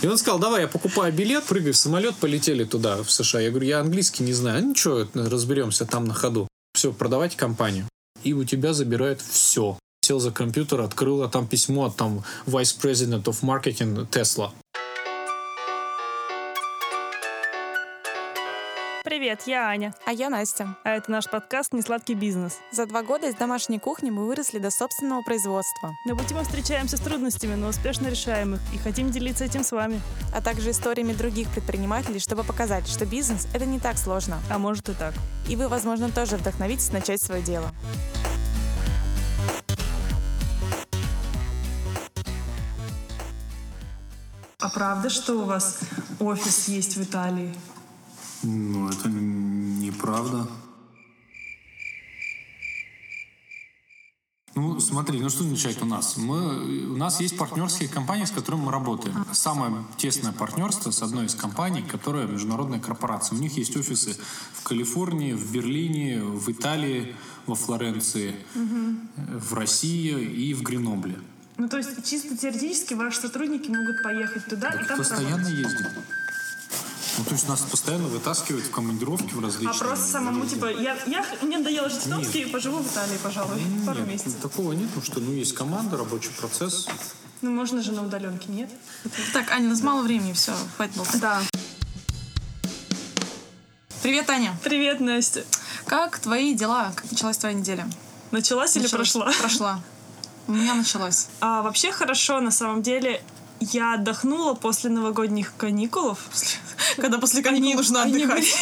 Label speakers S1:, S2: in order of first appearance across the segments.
S1: И он сказал, давай, я покупаю билет, прыгай в самолет, полетели туда, в США. Я говорю, я английский не знаю. Ну, ничего, разберемся там на ходу. Все, продавайте компанию. И у тебя забирают все. Сел за компьютер, открыл, а там письмо от там Vice President of Marketing Tesla.
S2: Привет, я Аня.
S3: А я Настя.
S2: А это наш подкаст «Несладкий бизнес».
S3: За два года из домашней кухни мы выросли до собственного производства.
S2: На пути мы встречаемся с трудностями, но успешно решаем их и хотим делиться этим с вами.
S3: А также историями других предпринимателей, чтобы показать, что бизнес — это не так сложно.
S2: А может и так.
S3: И вы, возможно, тоже вдохновитесь начать свое дело.
S2: А правда, что у вас офис есть в Италии?
S1: Ну, это неправда. Ну, смотри, ну что означает у нас? Мы, у нас есть партнерские компании, с которыми мы работаем. Самое тесное партнерство с одной из компаний, которая международная корпорация. У них есть офисы в Калифорнии, в Берлине, в Италии, во Флоренции, угу. в России и в Гренобле.
S2: Ну, то есть чисто теоретически ваши сотрудники могут поехать туда
S1: так
S2: и там
S1: постоянно
S2: работать.
S1: ездим. Ну, то есть нас постоянно вытаскивают в командировки в различные...
S2: А просто самому, типа, я, я, мне надоело жить в Томске, и поживу в Италии, пожалуй,
S1: нет,
S2: пару месяцев.
S1: такого нет, потому что, ну, есть команда, рабочий процесс.
S2: Ну, можно же на удаленке, нет?
S3: Так, Аня, у нас мало времени, все, хватит болтать.
S2: Да.
S3: Привет, Аня.
S2: Привет, Настя.
S3: Как твои дела? Как началась твоя неделя?
S2: Началась, или прошла?
S3: Прошла. У меня началась.
S2: А, вообще хорошо, на самом деле. Я отдохнула после новогодних каникулов.
S3: Когда после каникул нужно отдыхать.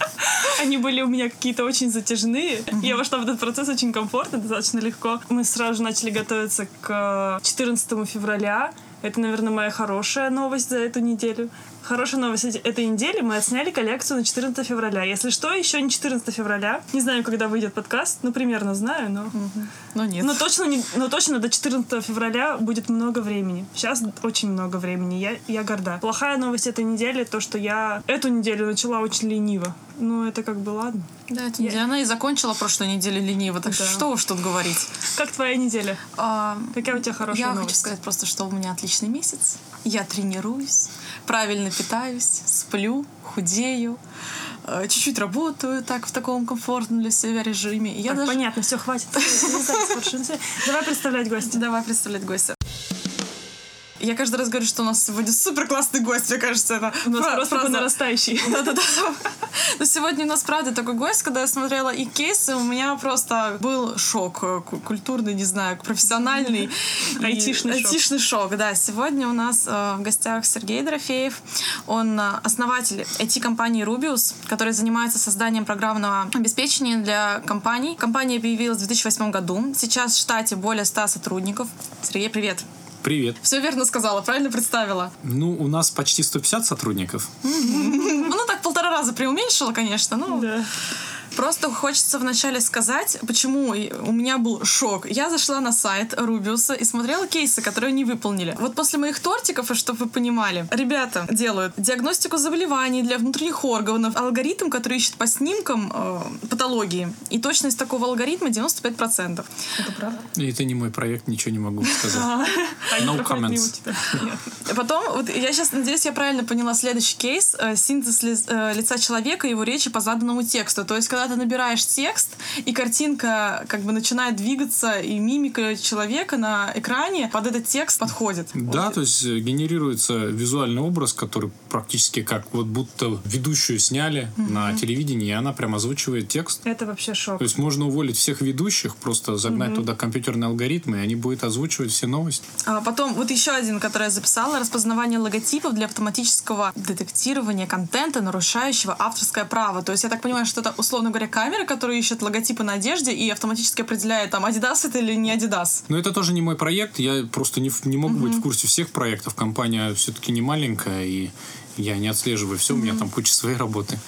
S2: Они были у меня какие-то очень затяжные. Я вошла в этот процесс очень комфортно, достаточно легко. Мы сразу же начали готовиться к 14 февраля. Это, наверное, моя хорошая новость за эту неделю. Хорошая новость этой недели. Мы отсняли коллекцию на 14 февраля. Если что, еще не 14 февраля. Не знаю, когда выйдет подкаст. Ну, примерно знаю, но...
S3: Угу. Но нет.
S2: Но точно, не, но точно до 14 февраля будет много времени. Сейчас очень много времени. Я, я горда. Плохая новость этой недели то, что я эту неделю начала очень лениво. Ну, это как бы ладно.
S3: Да, неделя. Я... Она и закончила прошлую неделю лениво. Так да. что уж тут говорить.
S2: Как твоя неделя? А, Какая у тебя хорошая
S3: я
S2: новость?
S3: Я хочу сказать просто, что у меня отличный месяц. Я тренируюсь, правильно питаюсь, сплю, худею, чуть-чуть работаю так в таком комфортном для себя режиме.
S2: Я так, даже... Понятно, все, хватит. Давай представлять гостя.
S3: Давай представлять гостя. Я каждый раз говорю, что у нас сегодня супер классный гость, мне кажется, это
S2: у нас просто фраза... нарастающий.
S3: Да-да-да. Но сегодня у нас, правда, такой гость, когда я смотрела и кейсы, у меня просто был шок культурный, не знаю, профессиональный.
S2: Айтишный шок.
S3: Айтишный шок, да. Сегодня у нас э, в гостях Сергей Дорофеев. Он э, основатель IT-компании Rubius, которая занимается созданием программного обеспечения для компаний. Компания появилась в 2008 году. Сейчас в штате более 100 сотрудников. Сергей, привет.
S1: Привет.
S3: Все верно сказала, правильно представила?
S1: Ну, у нас почти 150 сотрудников.
S3: Ну, так полтора раза преуменьшила, конечно. Ну,
S2: да.
S3: Просто хочется вначале сказать, почему у меня был шок. Я зашла на сайт Рубиуса и смотрела кейсы, которые они выполнили. Вот после моих тортиков, чтобы вы понимали, ребята делают диагностику заболеваний для внутренних органов, алгоритм, который ищет по снимкам э, патологии. И точность такого алгоритма 95%.
S2: Это правда?
S1: И это не мой проект, ничего не могу сказать. No comments.
S3: Потом, вот я сейчас надеюсь, я правильно поняла следующий кейс. Э, синтез э, лица человека и его речи по заданному тексту. То есть, когда когда ты набираешь текст, и картинка как бы начинает двигаться, и мимика человека на экране под этот текст подходит.
S1: Да, вот. то есть э, генерируется визуальный образ, который практически как вот будто ведущую сняли mm-hmm. на телевидении, и она прям озвучивает текст.
S2: Это вообще шок.
S1: То есть можно уволить всех ведущих, просто загнать mm-hmm. туда компьютерные алгоритмы, и они будут озвучивать все новости.
S3: А потом вот еще один, который я записала, распознавание логотипов для автоматического детектирования контента, нарушающего авторское право. То есть я так понимаю, что это условно говоря, камера, которая ищет логотипы на одежде и автоматически определяет, там, Adidas это или не Adidas.
S1: Но это тоже не мой проект. Я просто не, не могу uh-huh. быть в курсе всех проектов. Компания все-таки не маленькая, и Я не отслеживаю все, у меня там куча своей работы.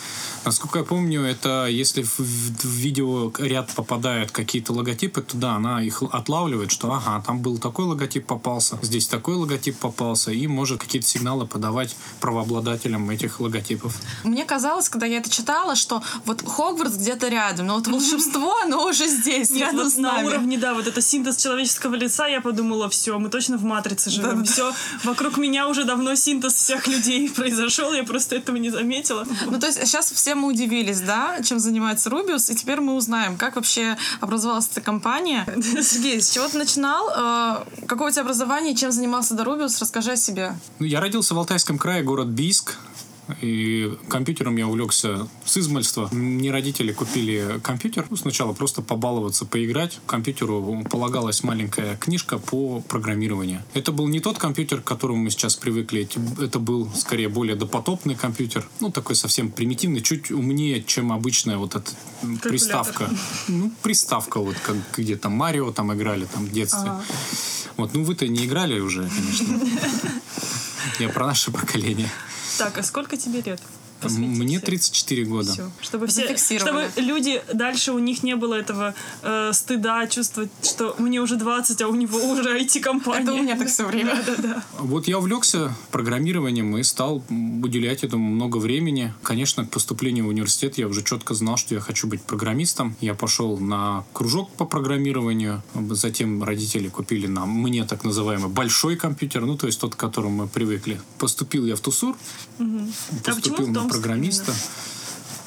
S1: Насколько я помню, это если в, в видео ряд попадают какие-то логотипы, то да, она их отлавливает, что ага, там был такой логотип попался, здесь такой логотип попался, и может какие-то сигналы подавать правообладателям этих логотипов.
S3: Мне казалось, когда я это читала, что вот Хогвартс где-то рядом, но вот волшебство, оно уже здесь,
S2: Нет,
S3: рядом
S2: вот
S3: с
S2: на
S3: нами.
S2: уровне, да, вот это синтез человеческого лица, я подумала, все, мы точно в матрице живем. Все, вокруг меня уже давно синтез всех людей произошел, я просто этого не заметила.
S3: Ну, то есть сейчас все мы удивились, да, чем занимается Рубиус, и теперь мы узнаем, как вообще образовалась эта компания. Сергей, с чего ты начинал? Э, Какое у тебя образование, чем занимался до Рубиус? Расскажи о себе.
S1: Ну, Я родился в Алтайском крае, город Бийск. И компьютером я увлекся с измальства. Мне родители купили компьютер. Ну, сначала просто побаловаться, поиграть. К компьютеру полагалась маленькая книжка по программированию. Это был не тот компьютер, к которому мы сейчас привыкли. Это был скорее более допотопный компьютер. Ну, такой совсем примитивный, чуть умнее, чем обычная вот эта м, приставка. Ну, приставка, вот как где там Марио там играли там в детстве. Вот, ну вы-то не играли уже, конечно. Я про наше поколение.
S2: Так, а сколько тебе лет?
S1: Мне
S2: Посвятись.
S1: 34 года.
S2: Всё. Чтобы все, чтобы люди дальше у них не было этого э, стыда чувствовать, что мне уже 20, а у него уже IT-компания.
S3: Это у меня так все время.
S1: Вот я увлекся программированием и стал уделять этому много времени. Конечно, к поступлению в университет я уже четко знал, что я хочу быть программистом. Я пошел на кружок по программированию. Затем родители купили нам мне так называемый большой компьютер, ну то есть тот, к которому мы привыкли. Поступил я в ТУСУР,
S2: А почему
S1: поступил
S2: в Томск
S1: программиста.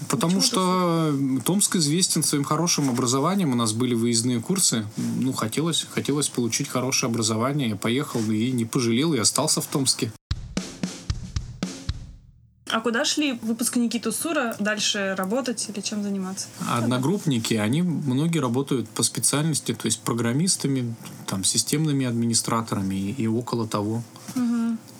S1: Потому что Томск известен своим хорошим образованием. У нас были выездные курсы. Ну, хотелось, хотелось получить хорошее образование. Я поехал и не пожалел, и остался в Томске.
S2: А куда шли выпускники Тусура дальше работать или чем заниматься?
S1: Одногруппники, они многие работают по специальности, то есть программистами, там, системными администраторами и, и около того.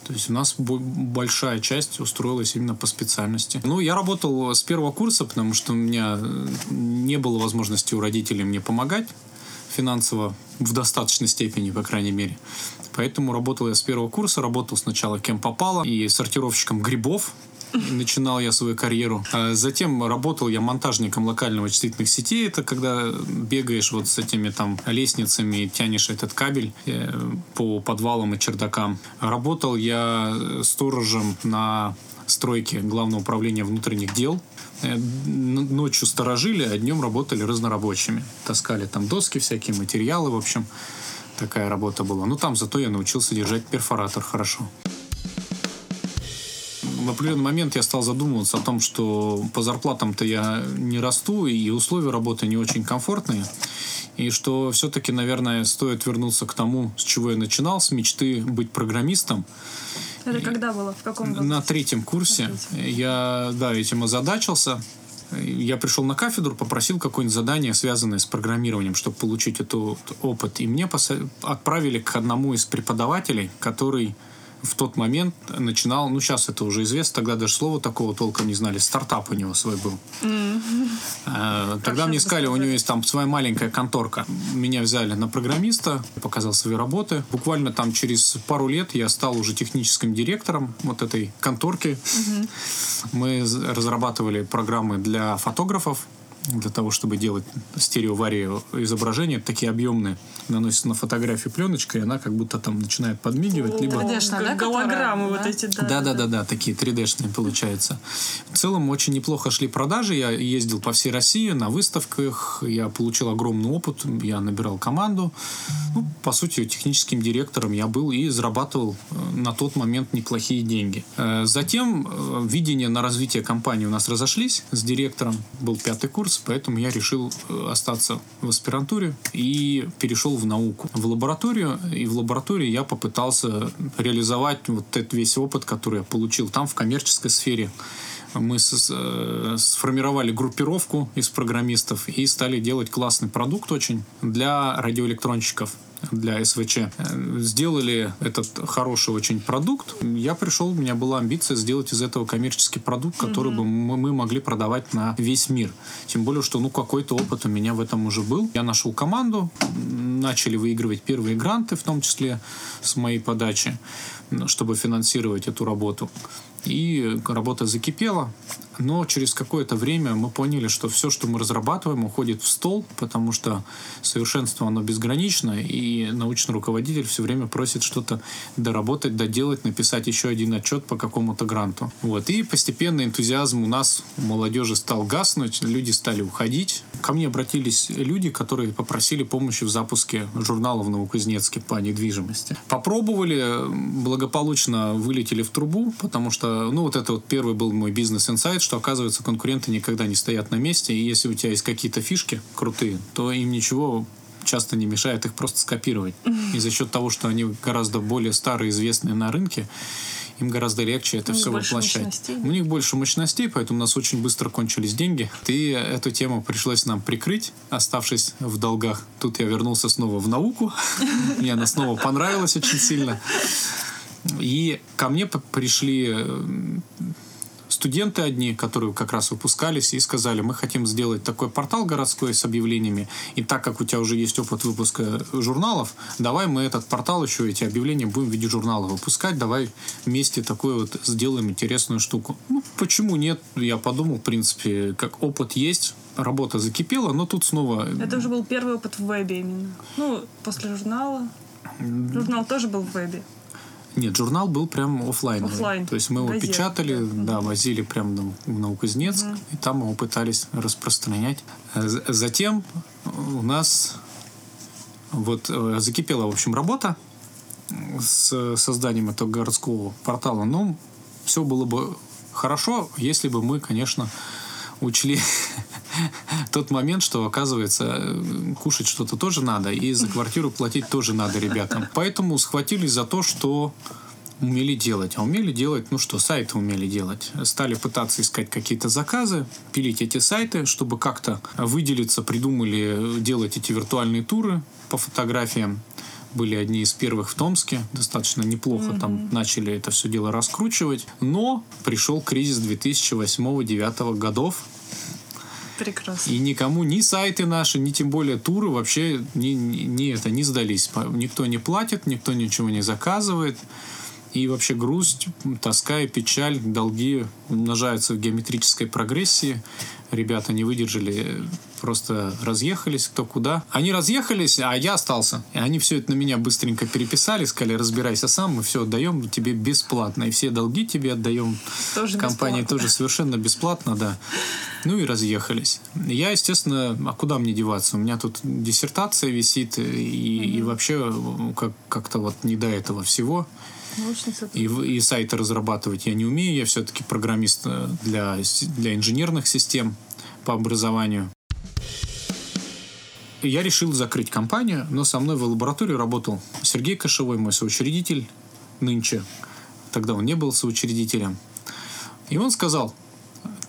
S1: То есть у нас бо- большая часть устроилась именно по специальности. Ну, я работал с первого курса, потому что у меня э, не было возможности у родителей мне помогать финансово в достаточной степени, по крайней мере. Поэтому работал я с первого курса, работал сначала кем попало и сортировщиком грибов. Начинал я свою карьеру. А Затем работал я монтажником локального чувствительных сетей. Это когда бегаешь вот с этими там лестницами, и тянешь этот кабель э, по подвалам и чердакам. Работал я сторожем на стройке Главного управления внутренних дел. Э, Ночью сторожили, а днем работали разнорабочими. Таскали там доски, всякие материалы, в общем. Такая работа была. Ну, там зато я научился держать перфоратор хорошо. В определенный момент я стал задумываться о том, что по зарплатам-то я не расту, и условия работы не очень комфортные. И что все-таки, наверное, стоит вернуться к тому, с чего я начинал, с мечты быть программистом.
S2: Это когда было? В каком году?
S1: На третьем курсе я, да, этим озадачился. Я пришел на кафедру, попросил какое-нибудь задание, связанное с программированием, чтобы получить этот опыт. И мне отправили к одному из преподавателей, который в тот момент начинал, ну сейчас это уже известно, тогда даже слова такого толком не знали, стартап у него свой был. Э, Тогда мне
S2: сейчас
S1: сказали, у него есть там своя маленькая конторка. Меня взяли на программиста, показал свои работы. Буквально там через пару лет я стал уже техническим директором вот этой конторки. Мы з- разрабатывали программы для фотографов, для того, чтобы делать стереоварию изображения, такие объемные. Наносится на фотографию пленочка, и она как будто там начинает подмигивать, либо...
S3: 3D-шная, да,
S2: Голограммы
S3: которая,
S2: вот
S3: да?
S2: эти, да.
S1: Да, да, да, да, такие 3D-шные получаются. В целом очень неплохо шли продажи. Я ездил по всей России на выставках. Я получил огромный опыт. Я набирал команду. Ну, по сути, техническим директором я был и зарабатывал э, на тот момент неплохие деньги. Э, Затем э, видения на развитие компании у нас разошлись с директором. Был пятый курс, поэтому я решил э, остаться в аспирантуре и перешел в науку. В лабораторию. И в лаборатории я попытался реализовать вот этот весь опыт, который я получил там, в коммерческой сфере. Мы э, сформировали группировку из программистов и стали делать классный продукт очень для радиоэлектронщиков для СВЧ. Э, Сделали этот хороший очень продукт. Я пришел, у меня была амбиция сделать из этого коммерческий продукт, который бы мы могли продавать на весь мир. Тем более, что ну какой-то опыт у меня в этом уже был. Я нашел команду, начали выигрывать первые гранты, в том числе с моей подачи, чтобы финансировать эту работу. И работа закипела. Но через какое-то время мы поняли, что все, что мы разрабатываем, уходит в стол, потому что совершенство, оно безгранично, и научный руководитель все время просит что-то доработать, доделать, написать еще один отчет по какому-то гранту. Вот. И постепенно энтузиазм у нас, у молодежи, стал гаснуть, люди стали уходить. Ко мне обратились люди, которые попросили помощи в запуске журнала в Новокузнецке по недвижимости. Попробовали, благополучно вылетели в трубу, потому что, ну, вот это вот первый был мой бизнес-инсайт, что, оказывается, конкуренты никогда не стоят на месте, и если у тебя есть какие-то фишки крутые, то им ничего часто не мешает их просто скопировать. И за счет того, что они гораздо более старые, известные на рынке, им гораздо легче это все воплощать. Мощностей. У них больше мощностей, поэтому у нас очень быстро кончились деньги. И эту тему пришлось нам прикрыть, оставшись в долгах. Тут я вернулся снова в науку. Мне она снова понравилась очень сильно. И ко мне пришли студенты одни, которые как раз выпускались, и сказали, мы хотим сделать такой портал городской с объявлениями, и так как у тебя уже есть опыт выпуска журналов, давай мы этот портал еще, эти объявления будем в виде журнала выпускать, давай вместе такой вот сделаем интересную штуку. Ну, почему нет? Я подумал, в принципе, как опыт есть, работа закипела, но тут снова...
S2: Это уже был первый опыт в вебе именно. Ну, после журнала. Журнал тоже был в вебе.
S1: Нет, журнал был прям офлайн.
S2: Офлайн.
S1: То есть мы его Газет. печатали, да, да возили прям на, в Новокузнецк, угу. и там его пытались распространять. Э, затем у нас вот э, закипела, в общем, работа с созданием этого городского портала. Но все было бы хорошо, если бы мы, конечно, учли тот момент, что, оказывается, кушать что-то тоже надо, и за квартиру платить тоже надо ребятам. Поэтому схватились за то, что умели делать. А умели делать, ну что, сайты умели делать. Стали пытаться искать какие-то заказы, пилить эти сайты, чтобы как-то выделиться, придумали делать эти виртуальные туры по фотографиям были одни из первых в Томске, достаточно неплохо mm-hmm. там начали это все дело раскручивать, но пришел кризис 2008-2009 годов,
S2: Прекрасно.
S1: И никому ни сайты наши, ни тем более туры вообще не, не, не, это, не сдались. Никто не платит, никто ничего не заказывает. И вообще грусть, тоска и печаль, долги умножаются в геометрической прогрессии. Ребята не выдержали, просто разъехались кто куда. Они разъехались, а я остался. И они все это на меня быстренько переписали, сказали, разбирайся сам, мы все отдаем тебе бесплатно. И все долги тебе отдаем.
S2: Тоже
S1: Компании
S2: бесплатно.
S1: тоже совершенно бесплатно, да. Ну и разъехались. Я, естественно, а куда мне деваться? У меня тут диссертация висит, и, mm-hmm. и вообще как- как-то вот не до этого всего. И, и сайты разрабатывать я не умею. Я все-таки программист э, для, для инженерных систем по образованию. И я решил закрыть компанию, но со мной в лаборатории работал Сергей Кошевой, мой соучредитель нынче. Тогда он не был соучредителем. И он сказал,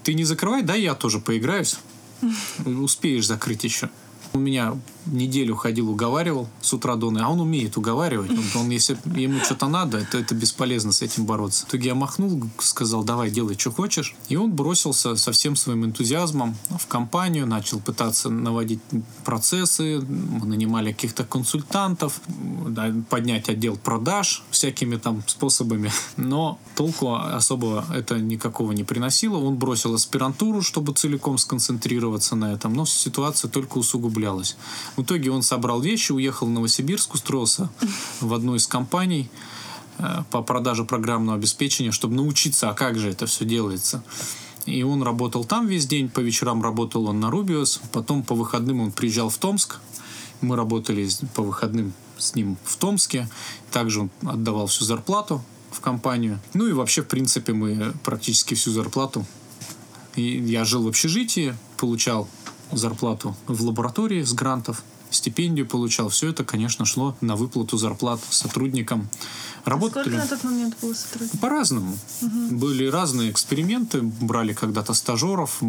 S1: ты не закрывай, да, я тоже поиграюсь. Успеешь закрыть еще. У меня неделю ходил, уговаривал с утра до ночи, а он умеет уговаривать. Он, он если ему что-то надо, то это бесполезно с этим бороться. В итоге я махнул, сказал, давай, делай, что хочешь. И он бросился со всем своим энтузиазмом в компанию, начал пытаться наводить процессы, мы нанимали каких-то консультантов, поднять отдел продаж всякими там способами. Но толку особого это никакого не приносило. Он бросил аспирантуру, чтобы целиком сконцентрироваться на этом, но ситуация только усугублялась. В итоге он собрал вещи, уехал в Новосибирск, устроился в одну из компаний э, по продаже программного обеспечения, чтобы научиться, а как же это все делается. И он работал там весь день, по вечерам работал он на Рубиус, потом по выходным он приезжал в Томск, мы работали по выходным с ним в Томске, также он отдавал всю зарплату в компанию. Ну и вообще, в принципе, мы практически всю зарплату. И я жил в общежитии, получал зарплату в лаборатории с грантов, стипендию получал. Все это, конечно, шло на выплату зарплат сотрудникам.
S2: Работали... Сколько на тот момент было сотрудников?
S1: По-разному. Угу. Были разные эксперименты. Брали когда-то стажеров.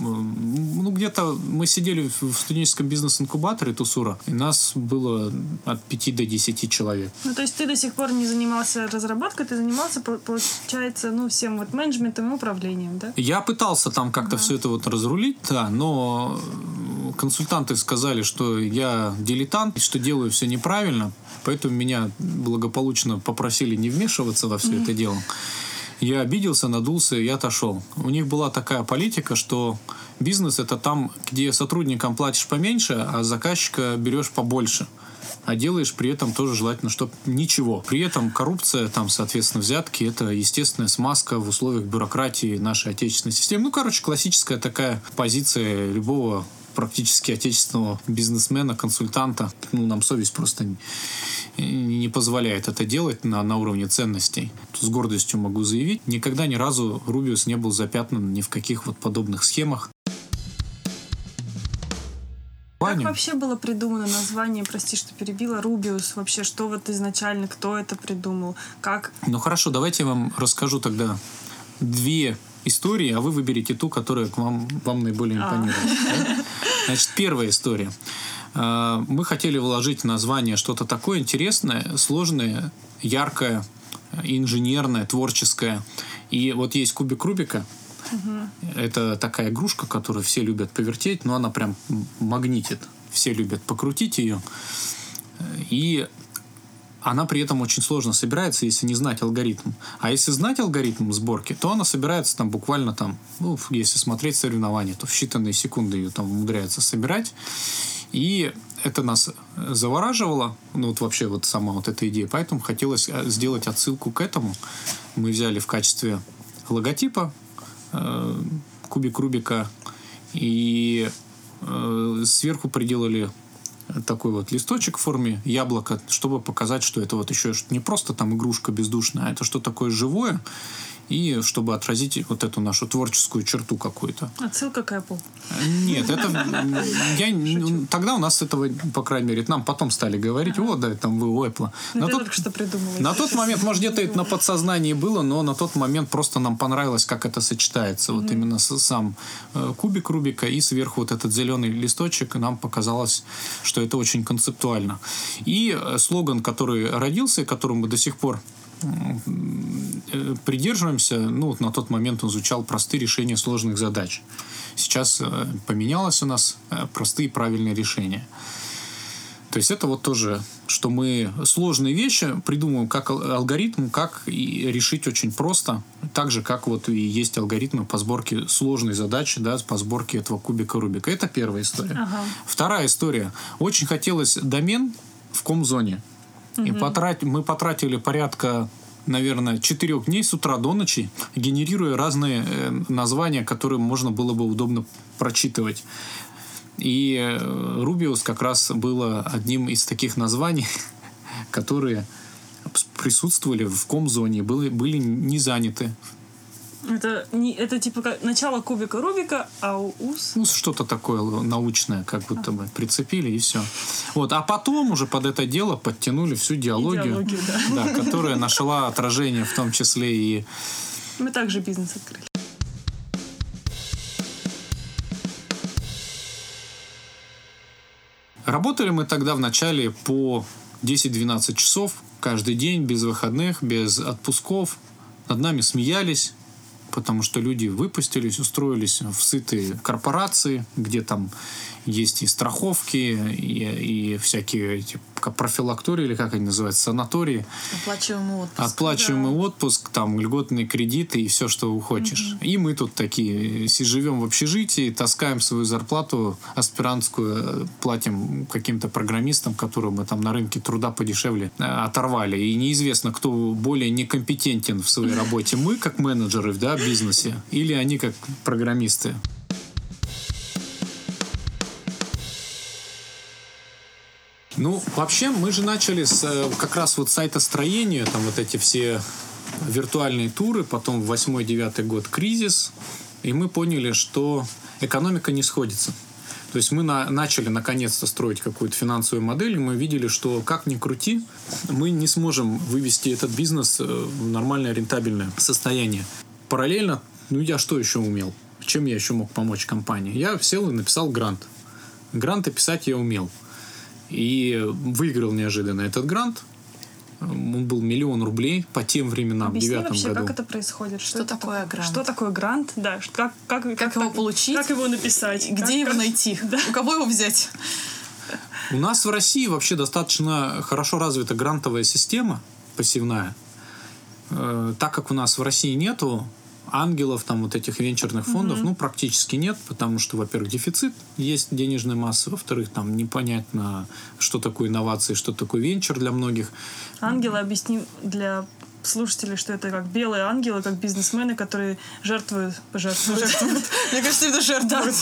S1: Ну, где-то мы сидели в студенческом бизнес-инкубаторе Тусура, и нас было от 5 до 10 человек.
S2: Ну, то есть ты до сих пор не занимался разработкой, ты занимался, получается, ну, всем вот менеджментом и управлением, да?
S1: Я пытался там как-то ага. все это вот разрулить, да, но консультанты сказали, что я дилетант, что делаю все неправильно, поэтому меня благополучно попросили не вмешиваться во все mm-hmm. это дело. Я обиделся, надулся и отошел. У них была такая политика, что бизнес это там, где сотрудникам платишь поменьше, а заказчика берешь побольше а делаешь при этом тоже желательно, чтобы ничего. При этом коррупция, там, соответственно, взятки, это естественная смазка в условиях бюрократии нашей отечественной системы. Ну, короче, классическая такая позиция любого практически отечественного бизнесмена, консультанта. Ну, нам совесть просто не позволяет это делать на, на уровне ценностей. С гордостью могу заявить, никогда ни разу Рубиус не был запятнан ни в каких вот подобных схемах.
S2: Как вообще было придумано название, прости, что перебила, Рубиус? Вообще, что вот изначально, кто это придумал? Как?
S1: Ну хорошо, давайте я вам расскажу тогда две истории, а вы выберете ту, которая к вам, вам наиболее а. импонирует. А. Значит, первая история. А, мы хотели вложить в название что-то такое интересное, сложное, яркое, инженерное, творческое. И вот есть кубик Рубика – Угу. Это такая игрушка, которую все любят повертеть, но она прям магнитит. Все любят покрутить ее. И она при этом очень сложно собирается, если не знать алгоритм. А если знать алгоритм сборки, то она собирается там буквально там, ну, если смотреть соревнования, то в считанные секунды ее там умудряется собирать. И это нас завораживало, ну вот вообще вот сама вот эта идея. Поэтому хотелось э, сделать отсылку к этому. Мы взяли в качестве логотипа Э, кубик Рубика и э, сверху приделали такой вот листочек в форме яблока, чтобы показать, что это вот еще не просто там игрушка бездушная, а это что такое живое, и чтобы отразить вот эту нашу творческую черту какую-то.
S2: Отсылка к Apple.
S1: Нет, это я тогда у нас этого, по крайней мере, нам потом стали говорить, вот, да, там вы у Apple.
S2: Ну, на тот, что придумала.
S1: На тот момент, может, где-то это на подсознании было, но на тот момент просто нам понравилось, как это сочетается. Вот именно сам э, кубик Рубика и сверху вот этот зеленый листочек, нам показалось, что это очень концептуально. И э, слоган, который родился, которым мы до сих пор придерживаемся, ну, вот на тот момент он звучал простые решения сложных задач. Сейчас э, поменялось у нас э, простые правильные решения. То есть это вот тоже, что мы сложные вещи придумываем как алгоритм, как и решить очень просто. Так же, как вот и есть алгоритмы по сборке сложной задачи, да, по сборке этого кубика Рубика. Это первая история. Ага. Вторая история. Очень хотелось домен в ком-зоне. И потрат... мы потратили порядка наверное, четырех дней с утра до ночи, генерируя разные э, названия, которые можно было бы удобно прочитывать. И Рубиус как раз было одним из таких названий, которые присутствовали в ком-зоне, были, были не заняты
S2: это, не, это типа как начало кубика Рубика, а ус...
S1: Ус что-то такое научное, как будто бы прицепили и все. Вот, а потом уже под это дело подтянули всю диалогию,
S2: Идеологию, да.
S1: Да, которая нашла отражение в том числе и...
S2: Мы также бизнес открыли.
S1: Работали мы тогда в начале по 10-12 часов каждый день, без выходных, без отпусков. Над нами смеялись, потому что люди выпустились, устроились в сытые корпорации, где там есть и страховки, и, и всякие эти профилактории, или как они называются, санатории.
S3: Оплачиваемый отпуск.
S1: Оплачиваемый да. отпуск, там льготные кредиты и все, что хочешь. Угу. И мы тут такие живем в общежитии, таскаем свою зарплату аспирантскую, платим каким-то программистам, которые мы там на рынке труда подешевле э, оторвали. И неизвестно, кто более некомпетентен в своей работе. Мы, как менеджеры да, бизнесе, или они, как программисты. Ну, вообще, мы же начали с э, как раз вот сайта строения, там вот эти все виртуальные туры, потом в 8-9 год кризис, и мы поняли, что экономика не сходится. То есть мы на, начали наконец-то строить какую-то финансовую модель, и мы видели, что как ни крути, мы не сможем вывести этот бизнес э, в нормальное рентабельное состояние. Параллельно, ну я что еще умел? Чем я еще мог помочь компании? Я сел и написал грант. Гранты писать я умел. И выиграл неожиданно этот грант. Он был миллион рублей по тем временам,
S2: Объясни
S1: девятом
S2: вообще,
S1: году.
S2: как это происходит?
S3: Что, что такое
S2: это,
S3: грант?
S2: Что такое грант? Да, как, как, как,
S3: как его получить?
S2: Как его написать?
S3: Где
S2: как,
S3: его
S2: как...
S3: найти? Да. У кого его взять?
S1: У нас в России вообще достаточно хорошо развита грантовая система посевная. э, так как у нас в России нету ангелов, там вот этих венчурных фондов, ну, практически нет, потому что, во-первых, дефицит есть денежной массы, во-вторых, там непонятно, что такое инновации, что такое венчур для многих.
S2: Ангелы объясним для слушателей, что это как белые ангелы, как бизнесмены, которые жертвуют, пожертвуют, жертвуют,
S3: Мне кажется, это жертвуют.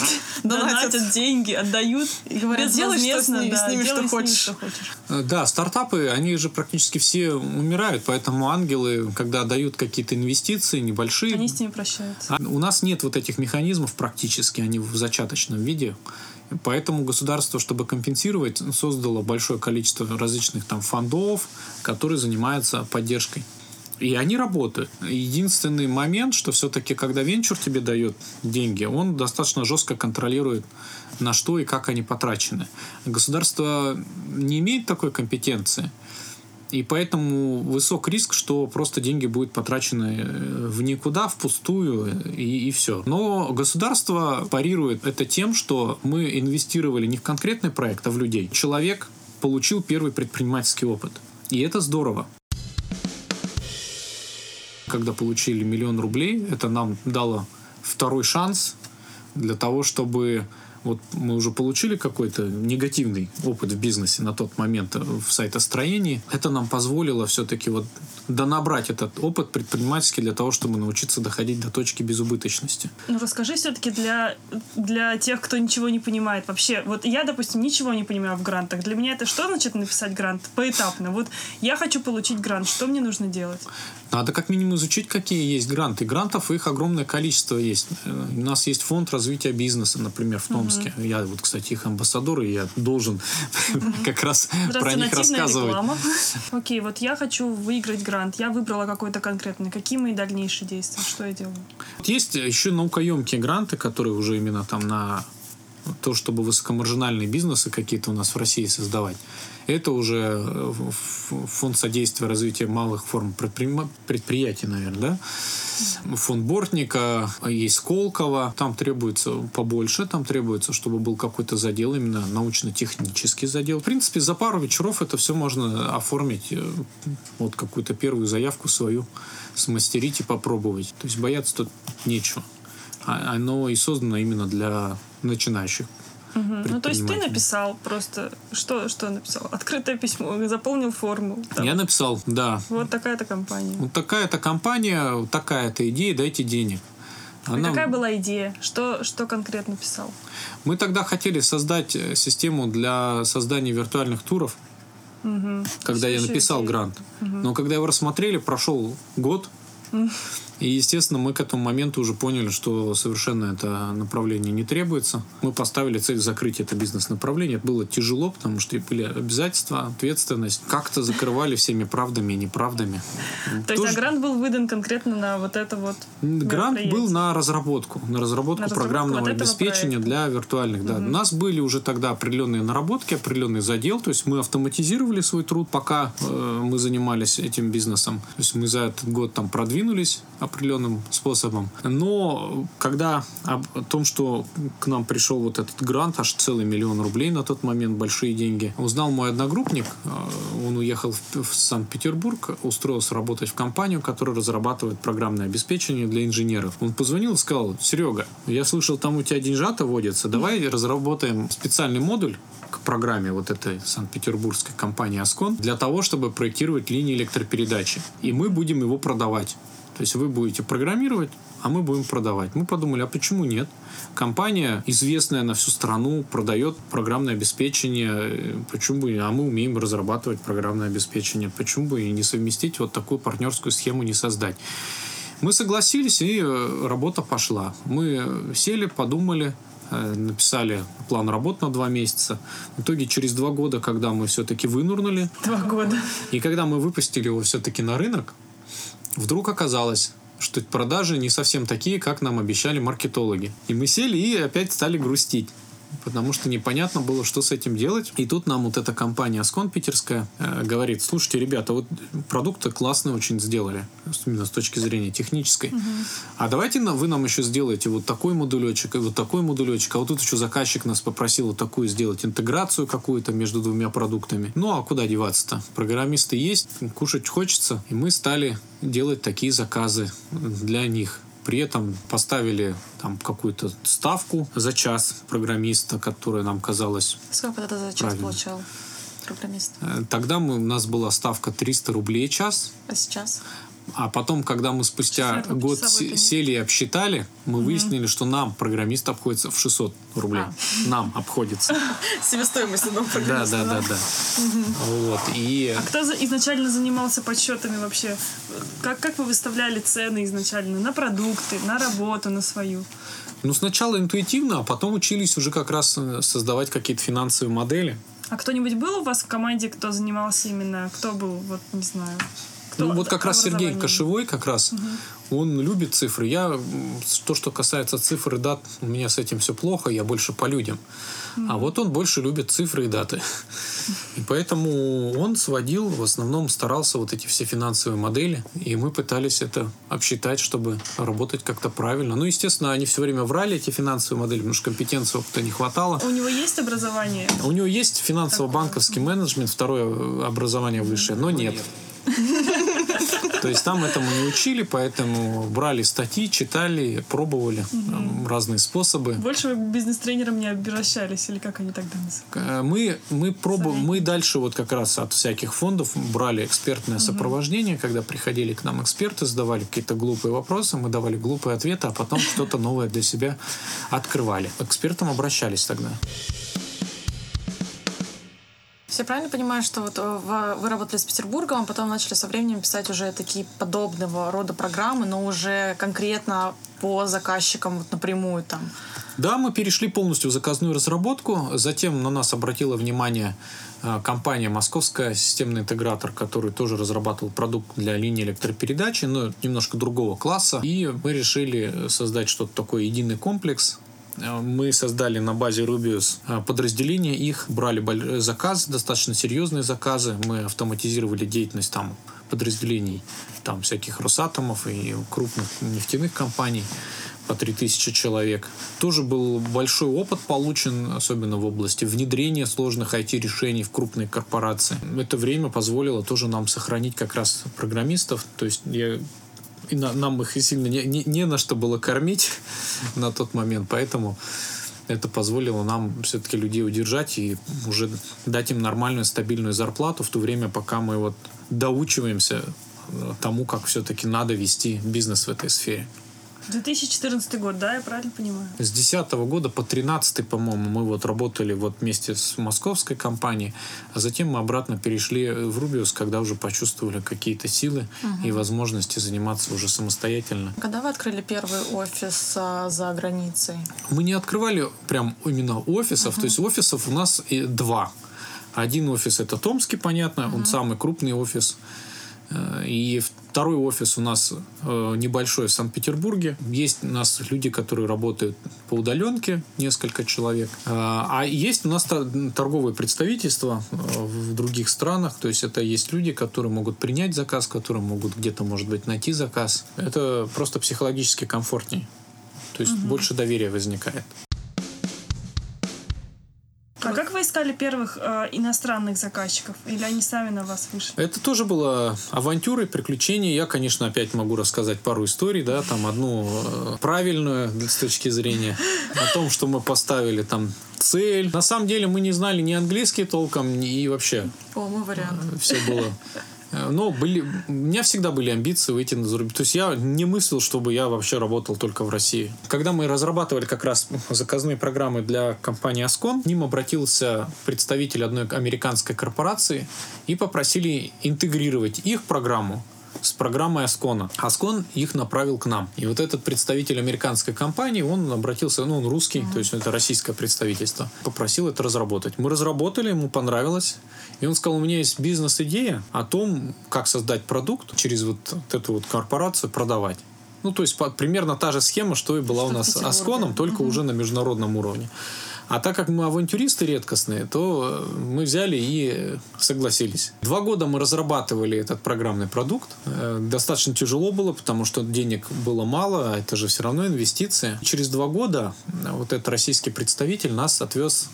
S3: Донатят.
S2: деньги, отдают
S3: И говорят, делай что с ними, хочешь.
S2: что хочешь.
S1: Э, Да, стартапы, они же практически все умирают, поэтому ангелы, когда дают какие-то инвестиции небольшие,
S2: Они с ними прощаются.
S1: А У нас нет вот этих механизмов практически, они в зачаточном виде. Поэтому государство, чтобы компенсировать, создало большое количество различных там фондов, которые занимаются поддержкой. И они работают. Единственный момент, что все-таки, когда венчур тебе дает деньги, он достаточно жестко контролирует, на что и как они потрачены. Государство не имеет такой компетенции. И поэтому высок риск, что просто деньги будут потрачены э, в никуда, впустую, и, и все. Но государство парирует это тем, что мы инвестировали не в конкретный проект, а в людей. Человек получил первый предпринимательский опыт. И это здорово. Когда получили миллион рублей, это нам дало второй шанс для того, чтобы вот мы уже получили какой-то негативный опыт в бизнесе на тот момент в сайтостроении. Это нам позволило все-таки вот донабрать этот опыт предпринимательский для того, чтобы научиться доходить до точки безубыточности.
S2: Ну, расскажи все-таки для, для тех, кто ничего не понимает. Вообще, вот я, допустим, ничего не понимаю в грантах. Для меня это что значит написать грант? Поэтапно. Вот я хочу получить грант. Что мне нужно делать?
S1: Надо как минимум изучить, какие есть гранты. Грантов их огромное количество есть. Э, У нас есть фонд развития бизнеса, например, в Томске. Я вот, кстати, их амбассадор, и я должен как раз про них рассказывать.
S2: реклама. Окей, вот я хочу выиграть грант. Я выбрала какой-то конкретный. Какие мои дальнейшие действия? Что я делаю?
S1: Есть еще наукоемкие гранты, которые уже именно там на то, чтобы высокомаржинальные бизнесы какие-то у нас в России создавать. Это уже э, фонд содействия развития малых форм предприятий, наверное, да? Фонд Бортника, есть Сколково. Там требуется побольше, там требуется, чтобы был какой-то задел, именно научно-технический задел. В принципе, за пару вечеров это все можно оформить, э, вот какую-то первую заявку свою смастерить и попробовать. То есть бояться тут нечего. А- Оно и создано именно для начинающих.
S2: Мгм. Ну, то есть ты написал просто... Что, что написал? Открытое письмо, заполнил форму. там.
S1: Я написал, да,
S2: Вот такая-то компания.
S1: вот такая-то компания, такая-то идея, дайте денег.
S2: А
S1: Она-
S2: какая была идея? Что, что конкретно писал?
S1: Мы тогда хотели создать э, систему для создания виртуальных туров, когда я написал
S2: идея.
S1: грант. Но когда его рассмотрели, прошел год. И, естественно, мы к этому моменту уже поняли, что совершенно это направление не требуется. Мы поставили цель закрыть это бизнес-направление. Это было тяжело, потому что были обязательства, ответственность. Как-то закрывали всеми правдами и неправдами.
S2: То есть, а грант был выдан конкретно на вот это вот
S1: Грант был на разработку, на разработку, программного обеспечения для виртуальных. Да. У нас были уже тогда определенные наработки, определенный задел, то есть мы автоматизировали свой труд, пока э, мы занимались этим бизнесом. То есть мы за этот год там продвинулись определенным способом. Но когда о том, что к нам пришел вот этот грант, аж целый миллион рублей на тот момент, большие деньги, узнал мой одногруппник, э, он уехал в Санкт-Петербург, устроился работать в компанию, которая разрабатывает программное обеспечение для инженеров. Он позвонил и сказал, Серега, я слышал, там у тебя деньжата водятся, давай разработаем специальный модуль к программе вот этой санкт-петербургской компании «Аскон» для того, чтобы проектировать линии электропередачи. И мы будем его продавать. То есть вы будете программировать, а мы будем продавать. Мы подумали, а почему нет? Компания, известная на всю страну, продает программное обеспечение. Почему бы, а мы умеем разрабатывать программное обеспечение. Почему бы и не совместить вот такую партнерскую схему, не создать? Мы согласились, и э, работа пошла. Мы э, сели, подумали, э, написали план работ на два месяца. В итоге через два года, когда мы все-таки вынурнули,
S2: два года.
S1: и когда мы выпустили его все-таки на рынок, вдруг оказалось, что продажи не совсем такие, как нам обещали маркетологи. И мы сели и опять стали грустить. Потому что непонятно было, что с этим делать. И тут нам вот эта компания Аскон питерская э, говорит, слушайте, ребята, вот продукты классные очень сделали, именно с точки зрения технической. Угу. А давайте вы нам еще сделаете вот такой модулечек и вот такой модулечек. А вот тут еще заказчик нас попросил вот такую сделать интеграцию какую-то между двумя продуктами. Ну, а куда деваться-то? Программисты есть, кушать хочется. И мы стали делать такие заказы для них. При этом поставили там какую-то ставку за час программиста, которая нам казалась...
S3: Сколько тогда за час правильно. получал программист?
S1: Э, тогда мы, у нас была ставка 300 рублей час.
S3: А сейчас?
S1: А потом, когда мы спустя год сели и обсчитали, мы угу. выяснили, что нам программист обходится в 600 рублей. А. Нам обходится.
S3: Себестоимость одного программиста.
S1: Да, да, да, да. Вот, и...
S2: А кто изначально занимался подсчетами вообще? Как, как вы выставляли цены изначально на продукты, на работу, на свою?
S1: Ну, сначала интуитивно, а потом учились уже как раз э, создавать какие-то финансовые модели.
S2: А кто-нибудь был у вас в команде, кто занимался именно, кто был, вот, не знаю,
S1: кто ну, вот как раз Сергей Кошевой как раз, угу. он любит цифры. Я, то, что касается цифр и дат, у меня с этим все плохо, я больше по людям. Угу. А вот он больше любит цифры и даты. И поэтому он сводил, в основном старался вот эти все финансовые модели, и мы пытались это обсчитать, чтобы работать как-то правильно. Ну, естественно, они все время врали, эти финансовые модели, потому что компетенции опыта не хватало.
S2: У него есть образование?
S1: У него есть финансово-банковский менеджмент, второе образование высшее, но нет. То есть там этому не учили, поэтому брали статьи, читали, пробовали разные способы.
S2: Больше вы к бизнес-тренерам не обращались, или как они тогда называются?
S1: Э, мы, мы, пробовали, мы дальше вот как раз от всяких фондов брали экспертное сопровождение, когда приходили к нам эксперты, задавали какие-то глупые вопросы, мы давали глупые ответы, а потом что-то новое для себя открывали. К экспертам обращались тогда.
S3: Все правильно понимаю, что вот э, вы работали с Петербургом, а потом начали со временем писать уже такие подобного рода программы, но уже конкретно по заказчикам вот напрямую там?
S1: Да, мы перешли полностью в заказную разработку. Затем на нас обратила внимание э, компания «Московская системный интегратор», который тоже разрабатывал продукт для линии электропередачи, но немножко другого класса. И мы решили создать что-то такое единый комплекс, Э, мы создали на базе Rubius э, подразделение их, брали заказы, достаточно серьезные заказы. Мы автоматизировали деятельность там подразделений там всяких Росатомов и крупных нефтяных компаний по 3000 человек. Тоже был большой опыт получен, особенно в области внедрения сложных IT-решений в крупные корпорации. Это время позволило тоже нам сохранить как раз программистов. То есть я и на, нам их сильно не, не, не на что было кормить на тот момент, поэтому это позволило нам все-таки людей удержать и уже дать им нормальную стабильную зарплату в то время, пока мы вот доучиваемся тому, как все-таки надо вести бизнес в этой сфере.
S2: 2014 год, да, я правильно понимаю?
S1: С 2010 года по 2013, по-моему, мы вот работали вот вместе с московской компанией, а затем мы обратно перешли в Рубиус, когда уже почувствовали какие-то силы угу. и возможности заниматься уже самостоятельно.
S3: Когда вы открыли первый офис а, за границей?
S1: Мы не открывали прям именно офисов, угу. то есть офисов у нас и два. Один офис это Томский, понятно, угу. он самый крупный офис. Э, и второй офис у нас э, небольшой в Санкт-Петербурге. Есть у нас люди, которые работают по удаленке, несколько человек. Э, а есть у нас торговые представительства в других странах. То есть это есть люди, которые могут принять заказ, которые могут где-то, может быть, найти заказ. Это просто психологически комфортнее. То есть угу. больше доверия возникает.
S2: Искали первых э, иностранных заказчиков? Или они сами на вас вышли?
S1: Это тоже было авантюры, приключения. Я, конечно, опять могу рассказать пару историй, да, там одну э, правильную с точки зрения о том, что мы поставили там цель. На самом деле мы не знали ни английский толком, ни и вообще.
S3: О, мы вариант.
S1: Все было но были, у меня всегда были амбиции выйти на зарубеж. То есть я не мыслил, чтобы я вообще работал только в России. Когда мы разрабатывали как раз заказные программы для компании Ascon, к ним обратился представитель одной американской корпорации и попросили интегрировать их программу с программой Аскона. Аскон их направил к нам. И вот этот представитель американской компании, он обратился, ну, он русский, mm-hmm. то есть это российское представительство, попросил это разработать. Мы разработали, ему понравилось. И он сказал, у меня есть бизнес-идея о том, как создать продукт через вот, эту вот корпорацию, продавать. Ну, то есть по, примерно та же схема, что и была что у нас с Асконом, только угу. уже на международном уровне. А так как мы авантюристы редкостные, то мы взяли и согласились. Два года мы разрабатывали этот программный продукт. Э, достаточно тяжело было, потому что денег было мало, а это же все равно инвестиции. Через два года вот этот российский представитель нас отвез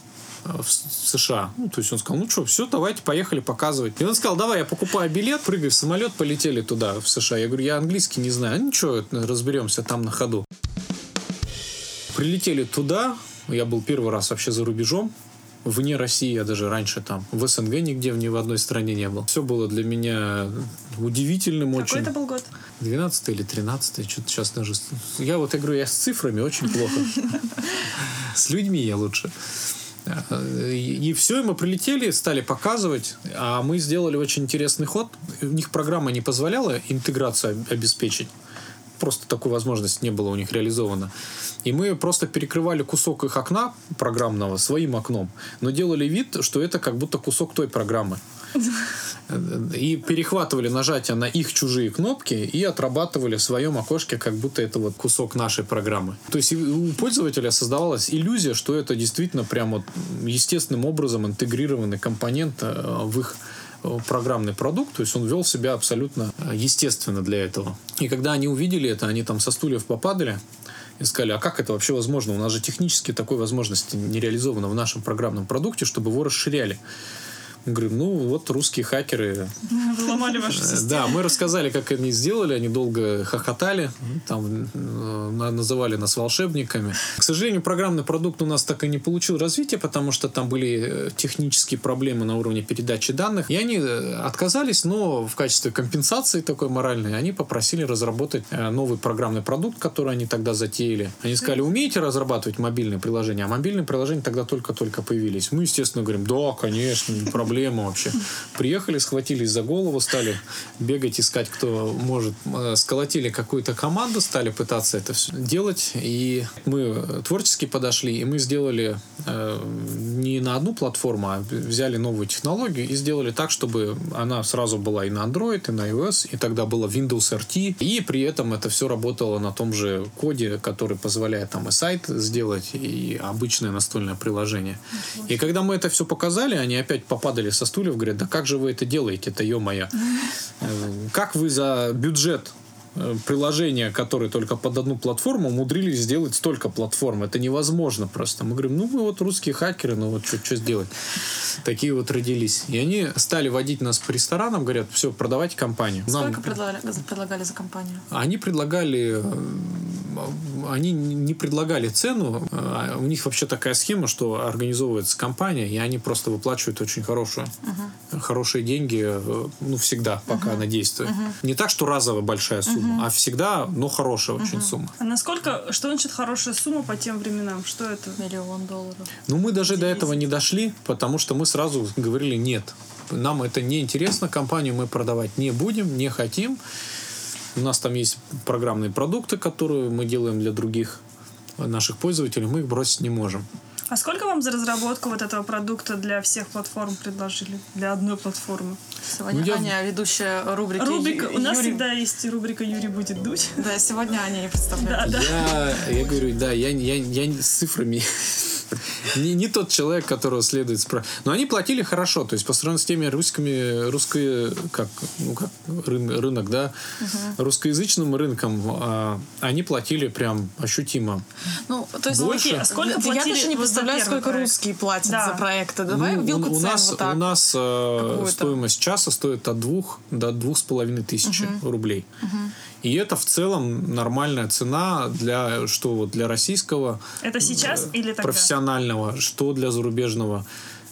S1: в США. Ну, то есть он сказал, ну что, все, давайте, поехали показывать. И он сказал, давай, я покупаю билет, прыгай в самолет, полетели туда, в США. Я говорю, я английский не знаю. Ничего, разберемся там на ходу. Прилетели туда, я был первый раз вообще за рубежом, вне России, я даже раньше там в СНГ нигде ни в одной стране не был. Все было для меня удивительным
S2: Какой
S1: очень.
S2: это был год?
S1: 12 или 13 что-то сейчас даже... Я вот, говорю, я с цифрами очень плохо. С людьми я лучше. И все, и мы прилетели, стали показывать, а мы сделали очень интересный ход. У них программа не позволяла интеграцию обеспечить. Просто такой возможности не было у них реализовано. И мы просто перекрывали кусок их окна программного своим окном, но делали вид, что это как будто кусок той программы. И перехватывали нажатие на их чужие кнопки и отрабатывали в своем окошке, как будто это вот кусок нашей программы. То есть у пользователя создавалась иллюзия, что это действительно прям вот естественным образом интегрированный компонент э, в их программный продукт, то есть он вел себя абсолютно э, естественно для этого. И когда они увидели это, они там со стульев попадали и сказали, а как это вообще возможно? У нас же технически такой возможности не реализовано в нашем программном продукте, чтобы его расширяли. Мы говорим, ну вот русские хакеры.
S2: Ломали вашу систему.
S1: Да, мы рассказали, как они сделали, они долго хохотали, там э, называли нас волшебниками. К сожалению, программный продукт у нас так и не получил развития, потому что там были э, технические проблемы на уровне передачи данных. И они э, отказались, но в качестве компенсации такой моральной они попросили разработать новый программный продукт, который они тогда затеяли. Они сказали, умеете разрабатывать мобильные приложения? А мобильные приложения тогда только-только появились. Мы, естественно, говорим, да, конечно, не проблема проблема вообще. Приехали, схватились за голову, стали бегать, искать, кто может. Э, сколотили какую-то команду, стали пытаться это все делать. И мы творчески подошли, и мы сделали э, не на одну платформу, а взяли новую технологию и сделали так, чтобы она сразу была и на Android, и на iOS, и тогда было Windows RT, и при этом это все работало на том же коде, который позволяет там и сайт сделать, и обычное настольное приложение. И когда мы это все показали, они опять попадали падали со стульев, говорят, да как же вы это делаете-то, ё-моё. Как вы за бюджет э, приложения, которые только под одну платформу, умудрились сделать столько платформ. Это невозможно просто. Мы говорим, ну мы вот русские хакеры, ну вот что сделать. Такие вот родились. И они стали водить нас по ресторанам, говорят, все, продавайте компанию.
S3: Сколько Нам... предлагали, предлагали за компанию?
S1: Они предлагали э, они не предлагали цену. А у них вообще такая схема, что организовывается компания, и они просто выплачивают очень хорошую, uh-huh. хорошие деньги, э, ну, всегда, пока uh-huh. она действует. Uh-huh. Не так, что разовая большая сумма, uh-huh. а всегда, но хорошая uh-huh. очень сумма.
S2: А насколько, что значит хорошая сумма по тем временам? Что это?
S3: Миллион долларов.
S1: Ну, мы даже 10. до этого не дошли, потому что мы сразу говорили нет. Нам это не интересно, компанию мы продавать не будем, не хотим. У нас там есть программные продукты, которые мы делаем для других наших пользователей, мы их бросить не можем.
S2: А сколько вам за разработку вот этого продукта для всех платформ предложили? Для одной платформы?
S3: Сегодня ну, я... Аня, ведущая рубрики.
S2: Рубрика. Ю... У нас Юрий... всегда есть рубрика «Юрий будет дуть».
S3: Да, сегодня Аня не представляет.
S1: Да, да. Я, я говорю, да, я, я, я с цифрами не, не тот человек, которого следует спрашивать. Но они платили хорошо, то есть по сравнению с теми русскими, русские, как, ну, как рын, рынок, да, угу. русскоязычным рынком, а, они платили прям ощутимо.
S3: Ну, то есть,
S1: Больше.
S3: а сколько платили Я даже не представляю, сколько проект. русские платят да. за проекты. Давай ну, вилку
S1: у, нас,
S3: вот так.
S1: У нас э, стоимость часа стоит от двух до двух с половиной тысяч угу. рублей. Угу. И это в целом нормальная цена для что вот для российского.
S2: Это сейчас э, или тогда?
S1: Профессионального, что для зарубежного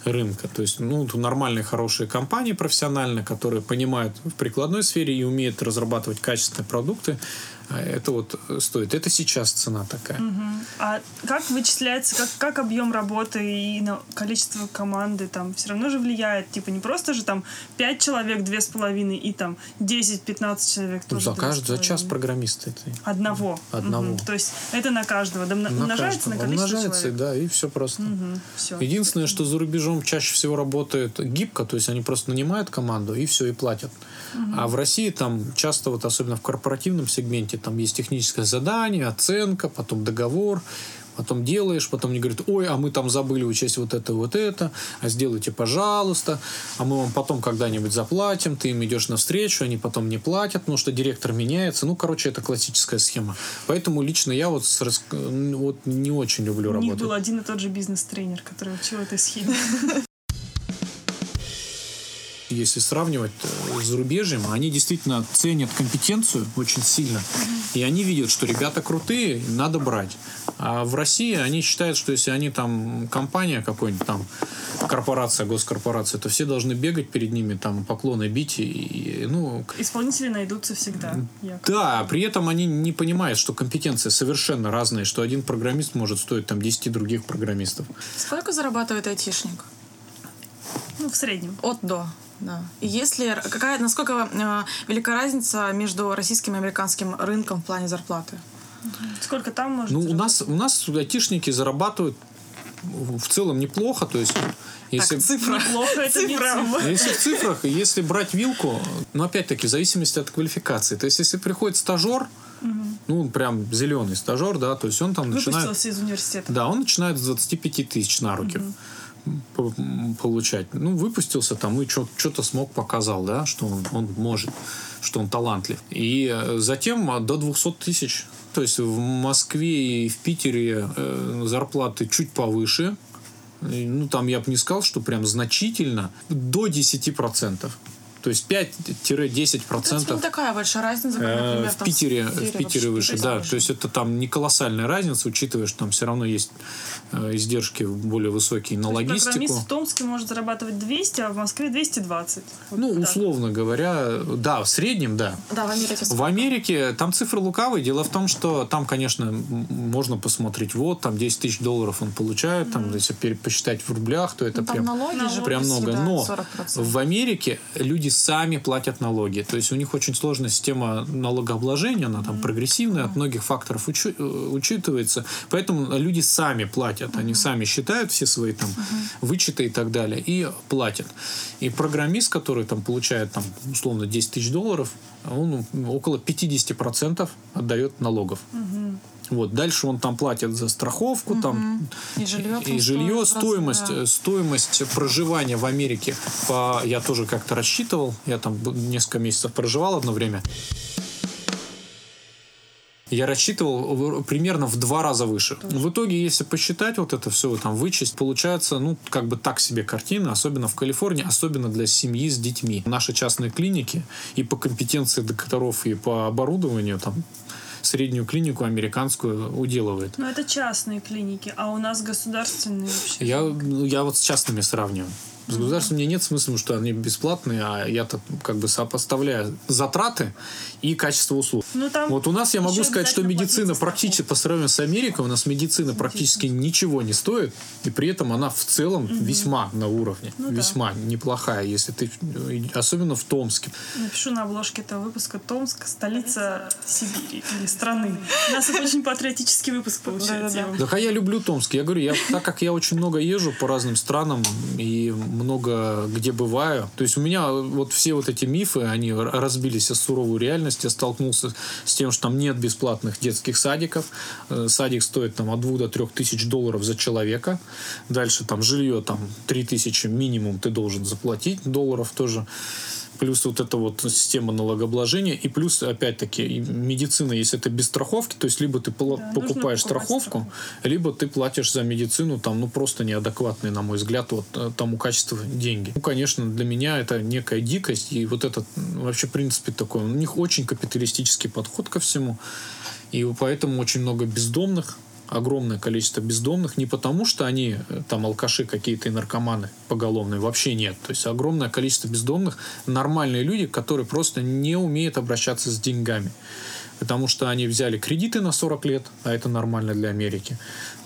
S1: рынка. То есть, ну, нормальные, хорошие компании профессиональные, которые понимают в прикладной сфере и умеют разрабатывать качественные продукты, это вот стоит. Это сейчас цена такая.
S2: Угу. А как вычисляется, как, как объем работы и на количество команды там все равно же влияет? Типа не просто же там 5 человек, две с половиной и там 10-15 человек
S1: тоже. За каждый, за час программиста. Это...
S2: Одного.
S1: Одного.
S2: Угу. То есть это на каждого. Да, на умножается каждого. на количество Умножается, человек.
S1: да, и все просто.
S2: Угу. Все.
S1: Единственное, что за рубежом чаще всего работает гибко, то есть они просто нанимают команду и все, и платят. Угу. А в России там часто, вот особенно в корпоративном сегменте, там есть техническое задание, оценка, потом договор, Потом делаешь, потом мне говорят, ой, а мы там забыли учесть вот это, вот это, а сделайте, пожалуйста, а мы вам потом когда-нибудь заплатим, ты им идешь навстречу, они потом не платят, потому что директор меняется. Ну, короче, это классическая схема. Поэтому лично я вот, с, рас- вот не очень люблю
S2: У них
S1: работать.
S2: был один и тот же бизнес-тренер, который учил этой схеме.
S1: если сравнивать э, с зарубежьем, они действительно ценят компетенцию очень сильно. И они видят, что ребята крутые, надо брать. А в России они считают, что если они там компания какой-нибудь там, корпорация, госкорпорация, то все должны бегать перед ними, там поклоны бить. И, и, ну,
S2: Исполнители найдутся всегда. якобы.
S1: да, при этом они не понимают, что компетенции совершенно разные, что один программист может стоить там 10 других программистов.
S3: Сколько зарабатывает айтишник?
S2: Ну, в среднем.
S3: От до. Да. И если какая, насколько э, велика разница между российским и американским рынком в плане зарплаты?
S2: Сколько там может
S1: Ну, у нас, у нас айтишники зарабатывают в целом неплохо, то есть если,
S3: Так, цифра.
S2: Неплохо это не
S3: Цифра.
S2: цифра.
S1: если в цифрах, если брать вилку, но опять-таки в зависимости от квалификации. То есть если приходит стажер, ну он прям зеленый стажер, да, то есть он там начинает...
S2: Выпустился из университета.
S1: Да, он начинает с 25 тысяч на руки м, получать. Ну, выпустился там и что-то смог, показал, да, что он, он может, что он талантлив. И э, затем а, до 200 тысяч. То есть в Москве и в Питере э, зарплаты чуть повыше. Ну, там я бы не сказал, что прям значительно. До 10%. То есть 5-10%.
S3: В принципе, не такая большая разница, как,
S1: Э,
S3: например,
S1: в
S3: там
S1: Питере,
S3: в
S1: в Питере выше, да.
S3: выше.
S1: То есть это там не колоссальная разница, учитывая, что там все равно есть э, издержки более высокие на
S2: Программист
S1: логистику.
S2: в Томске может зарабатывать 200, а в Москве 220. Вот
S1: Ну,
S2: так.
S1: условно говоря, да, в среднем, да.
S3: Да, в Америке
S1: В Америке там цифры лукавые. Дело в том, что там, конечно, можно посмотреть, вот, там 10 тысяч долларов он получает, там, если посчитать в рублях, то это
S3: Ну,
S1: прям,
S3: налоги же
S2: налоги
S1: прям много.
S3: съедают
S1: Но
S3: 40%.
S1: в Америке люди сами платят налоги. То есть у них очень сложная система налогообложения, она там прогрессивная, от многих факторов учу- э, учитывается. Поэтому люди сами платят, они сами считают все свои там вычеты и так далее и платят. И программист, который там получает там условно 10 тысяч долларов, он около 50% отдает налогов. Вот, дальше он там платит за страховку, там
S3: И жилье.
S1: и жилье, стоимость, э, стоимость проживания в Америке, по, я тоже как-то рассчитывал, я там несколько месяцев проживал одно время. Я рассчитывал примерно в два раза выше. В итоге, если посчитать вот это все, там вычесть, получается, ну, как бы так себе картина, особенно в Калифорнии, особенно для семьи с детьми. Наши частные клиники и по компетенции докторов, и по оборудованию там среднюю клинику американскую уделывает.
S2: Но это частные клиники, а у нас государственные вообще.
S1: Я, ну, я вот с частными сравниваю. С государством мне нет смысла, потому что они бесплатные, а я-то как бы сопоставляю затраты и качество услуг.
S2: Ну,
S1: Вот у нас я могу сказать, что медицина практически по сравнению с Америкой, у нас медицина практически ничего не стоит, и при этом она в целом весьма на уровне,
S2: Ну да.
S1: весьма неплохая, если ты, особенно в Томске.
S2: Напишу на обложке этого выпуска Томск, столица Сибири или страны. У нас очень патриотический выпуск получается.
S3: Да-да-да.
S1: Так а я люблю Томск. Я говорю, я, так как я очень много езжу по разным странам и много где бываю, то есть у меня вот все вот эти мифы, они разбились о суровую реальность. Я столкнулся с тем, что там нет бесплатных детских садиков. Э, Садик стоит там от 2 до 3 тысяч долларов за человека. Дальше там жилье там 3 тысячи минимум ты должен заплатить долларов тоже плюс вот эта вот система налогообложения, и плюс, опять-таки, медицина, если это без страховки, то есть либо ты
S2: Да,
S1: покупаешь страховку,
S2: страховку.
S1: либо ты платишь за медицину, там, ну, просто неадекватные, на мой взгляд, вот э, тому качеству деньги. Ну, конечно, для меня это некая дикость, и вот этот вообще, в принципе, такой, у них очень капиталистический подход ко всему, и поэтому очень много бездомных, огромное количество бездомных не потому, что они э, там алкаши какие-то и наркоманы поголовные, вообще нет. То есть огромное количество бездомных, нормальные люди, которые просто не умеют обращаться с деньгами. Потому что они взяли кредиты на 40 лет, а это нормально для Америки.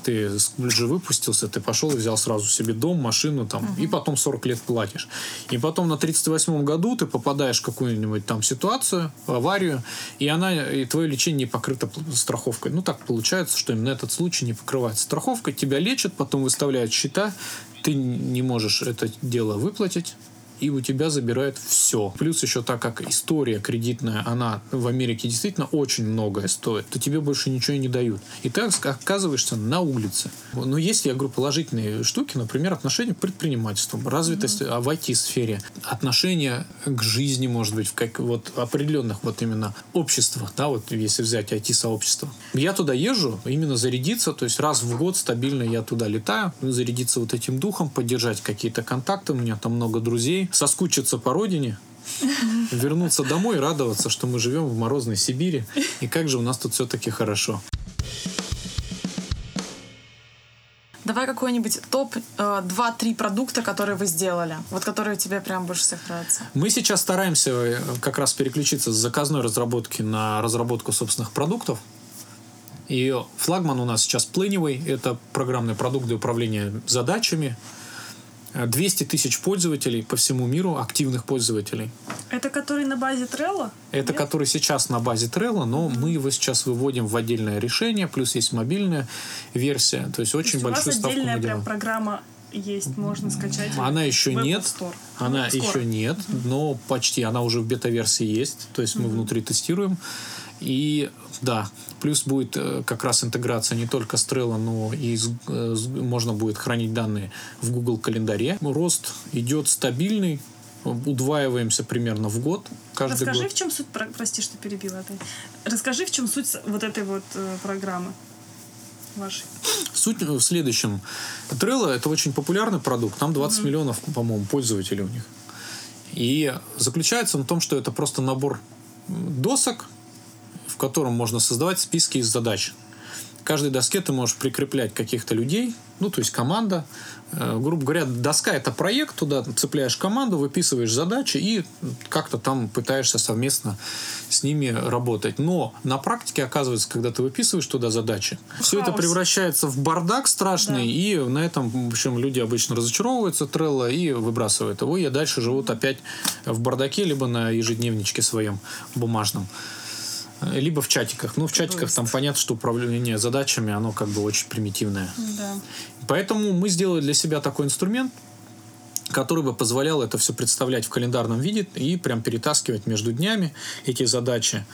S1: Ты же выпустился, ты пошел и взял сразу себе дом, машину, там, и потом 40 лет платишь. И потом на 38 году ты попадаешь в какую-нибудь там ситуацию, аварию, и она, и твое лечение не покрыто страховкой. Ну, так получается, что именно этот случай не покрывается страховкой. Тебя лечат, потом выставляют счета, ты не можешь это дело выплатить, и у тебя забирают все. Плюс еще так как история кредитная, она в Америке действительно очень многое стоит, то тебе больше ничего не дают. И так оказываешься на улице. Но есть, я говорю, положительные штуки, например, отношение к предпринимательству, развитость mm-hmm. в IT-сфере, отношение к жизни, может быть, в как вот определенных вот именно обществах, да, вот если взять IT-сообщество. Я туда езжу именно зарядиться, то есть раз в год стабильно я туда летаю, зарядиться вот этим духом, поддержать какие-то контакты, у меня там много друзей, соскучиться по родине, вернуться домой и радоваться, что мы живем в морозной Сибири, и как же у нас тут все-таки хорошо.
S3: Давай какой-нибудь топ э, 2-3 продукта, которые вы сделали, вот которые тебе прям больше всех нравятся.
S1: Мы сейчас стараемся э, как раз переключиться с заказной разработки на разработку собственных продуктов. И флагман у нас сейчас Planyway. Это программный продукт для управления задачами. 200 тысяч пользователей по всему миру, активных пользователей.
S2: Это который на базе Trello?
S1: Это Нет? который сейчас на базе Trello, но mm-hmm. мы его сейчас выводим в отдельное решение, плюс есть мобильная версия. То есть очень То есть большую
S2: у вас отдельная прям программа есть, можно скачать.
S1: Она еще нет. Store. Она Скоро. еще нет, но почти. Она уже в бета-версии есть. То есть мы mm-hmm. внутри тестируем. И да, плюс будет э, как раз интеграция не только с Trello, но и с, э, с, можно будет хранить данные в Google календаре. Рост идет стабильный, удваиваемся примерно в год.
S2: Каждый Расскажи,
S1: год.
S2: в чем суть, прости, что перебила это. Расскажи, в чем суть вот этой вот э, программы вашей.
S1: Суть в следующем. Trello это очень популярный продукт. Там 20 mm-hmm. миллионов, по-моему, пользователей у них. И заключается он в том, что это просто набор досок, котором можно создавать списки из задач. К каждой доске ты можешь прикреплять каких-то людей, ну, то есть команда. Э, грубо говоря, доска — это проект, туда цепляешь команду, выписываешь задачи и как-то там пытаешься совместно с ними работать. Но на практике, оказывается, когда ты выписываешь туда задачи, Хаос. все это превращается в бардак страшный, да. и на этом, в общем, люди обычно разочаровываются Трелло и выбрасывают его, и дальше живут опять в бардаке, либо на ежедневничке своем бумажном либо в чатиках. Ну, в чатиках там понятно, что управление задачами, оно как бы очень примитивное.
S2: Да.
S1: Поэтому мы сделали для себя такой инструмент, который бы позволял это все представлять в календарном виде и прям перетаскивать между днями эти задачи.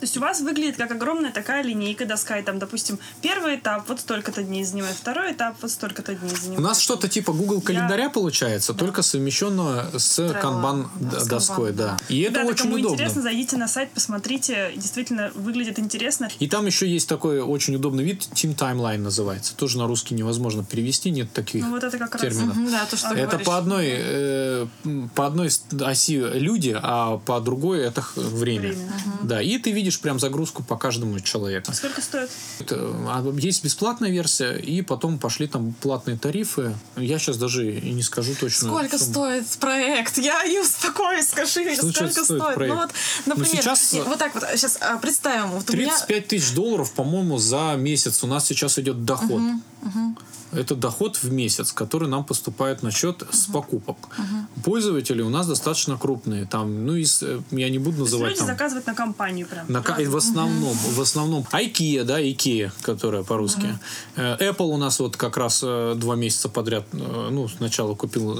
S2: То есть у вас выглядит как огромная такая линейка доска, и там, допустим, первый этап вот столько-то дней занимает, второй этап вот столько-то дней занимает.
S1: У нас что-то типа Google календаря Я... получается, да. только совмещенного с да, доской, да. да. И это очень кому удобно.
S2: интересно, зайдите на сайт, посмотрите, действительно выглядит интересно.
S1: И там еще есть такой очень удобный вид, Team Timeline называется. Тоже на русский невозможно перевести, нет таких ну, вот это как терминов. Раз.
S3: да, то, что
S1: это
S3: говоришь.
S1: по одной, э, по одной оси люди, а по другой это время. время. Угу. Да, и ты видишь видишь прям загрузку по каждому человеку.
S2: Сколько стоит? Это,
S1: а, есть бесплатная версия, и потом пошли там платные тарифы. Я сейчас даже и не скажу точно.
S3: Сколько сумму. стоит проект? Я не успокоюсь, скажи, ну, сколько стоит. стоит? Ну, вот, ну, например, ну, сейчас, вот так вот, сейчас а, представим. Вот
S1: 35 меня... тысяч долларов, по-моему, за месяц у нас сейчас идет доход. Угу, угу. Это доход в месяц, который нам поступает на счет uh-huh. с покупок. Uh-huh. Пользователи у нас достаточно крупные. Там, ну, из, э, я не буду называть.
S2: люди
S1: там,
S2: заказывают на компанию прям.
S1: На, в основном, uh-huh. в основном. IKEA, да, IKEA, которая по-русски. Uh-huh. Apple у нас вот как раз э, два месяца подряд, ну, сначала купил,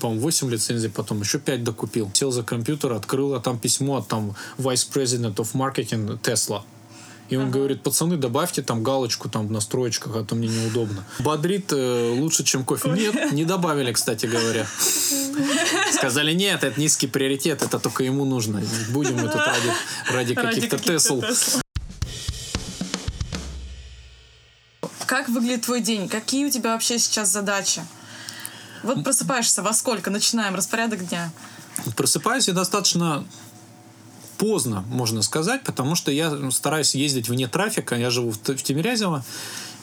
S1: по-моему, 8 лицензий, потом еще 5 докупил. Сел за компьютер, открыл, а там письмо от там Vice President of Marketing Tesla. И он ага. говорит, пацаны, добавьте там галочку там в настроечках, а то мне неудобно. Бодрит э, лучше, чем кофе. Нет, не добавили, кстати говоря. Сказали, нет, это низкий приоритет, это только ему нужно. Будем мы тут ради, ради, каких-то Тесл.
S3: Как выглядит твой день? Какие у тебя вообще сейчас задачи? Вот просыпаешься во сколько? Начинаем распорядок дня.
S1: Просыпаюсь я достаточно поздно, можно сказать, потому что я стараюсь ездить вне трафика. Я живу в Тимирязево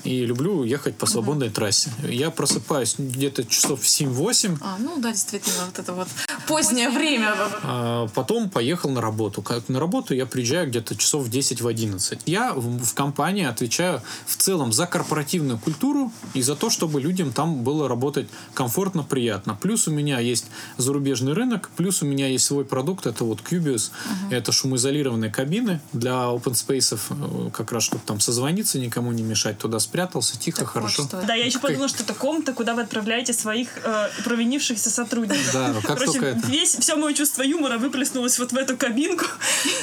S1: и люблю ехать по свободной uh-huh. трассе. Я просыпаюсь где-то часов в 7-8.
S3: А, ну да, действительно, вот это вот позднее время.
S1: А, потом поехал на работу. Как на работу я приезжаю где-то часов в 10 в 11. Я в, в компании отвечаю в целом за корпоративную культуру и за то, чтобы людям там было работать комфортно, приятно. Плюс у меня есть зарубежный рынок, плюс у меня есть свой продукт, это вот Cubius. Uh-huh. Это шумоизолированные кабины для open space, э, как раз, чтобы там созвониться, никому не мешать. Туда спрятался, тихо,
S3: Так вот
S1: хорошо.
S3: что это.
S2: Да, я еще подумала, что это комната, куда вы отправляете своих э, провинившихся сотрудников.
S1: Да, ну как
S2: Короче,
S1: только это-
S2: весь, все мое чувство юмора выплеснулось вот в эту кабинку.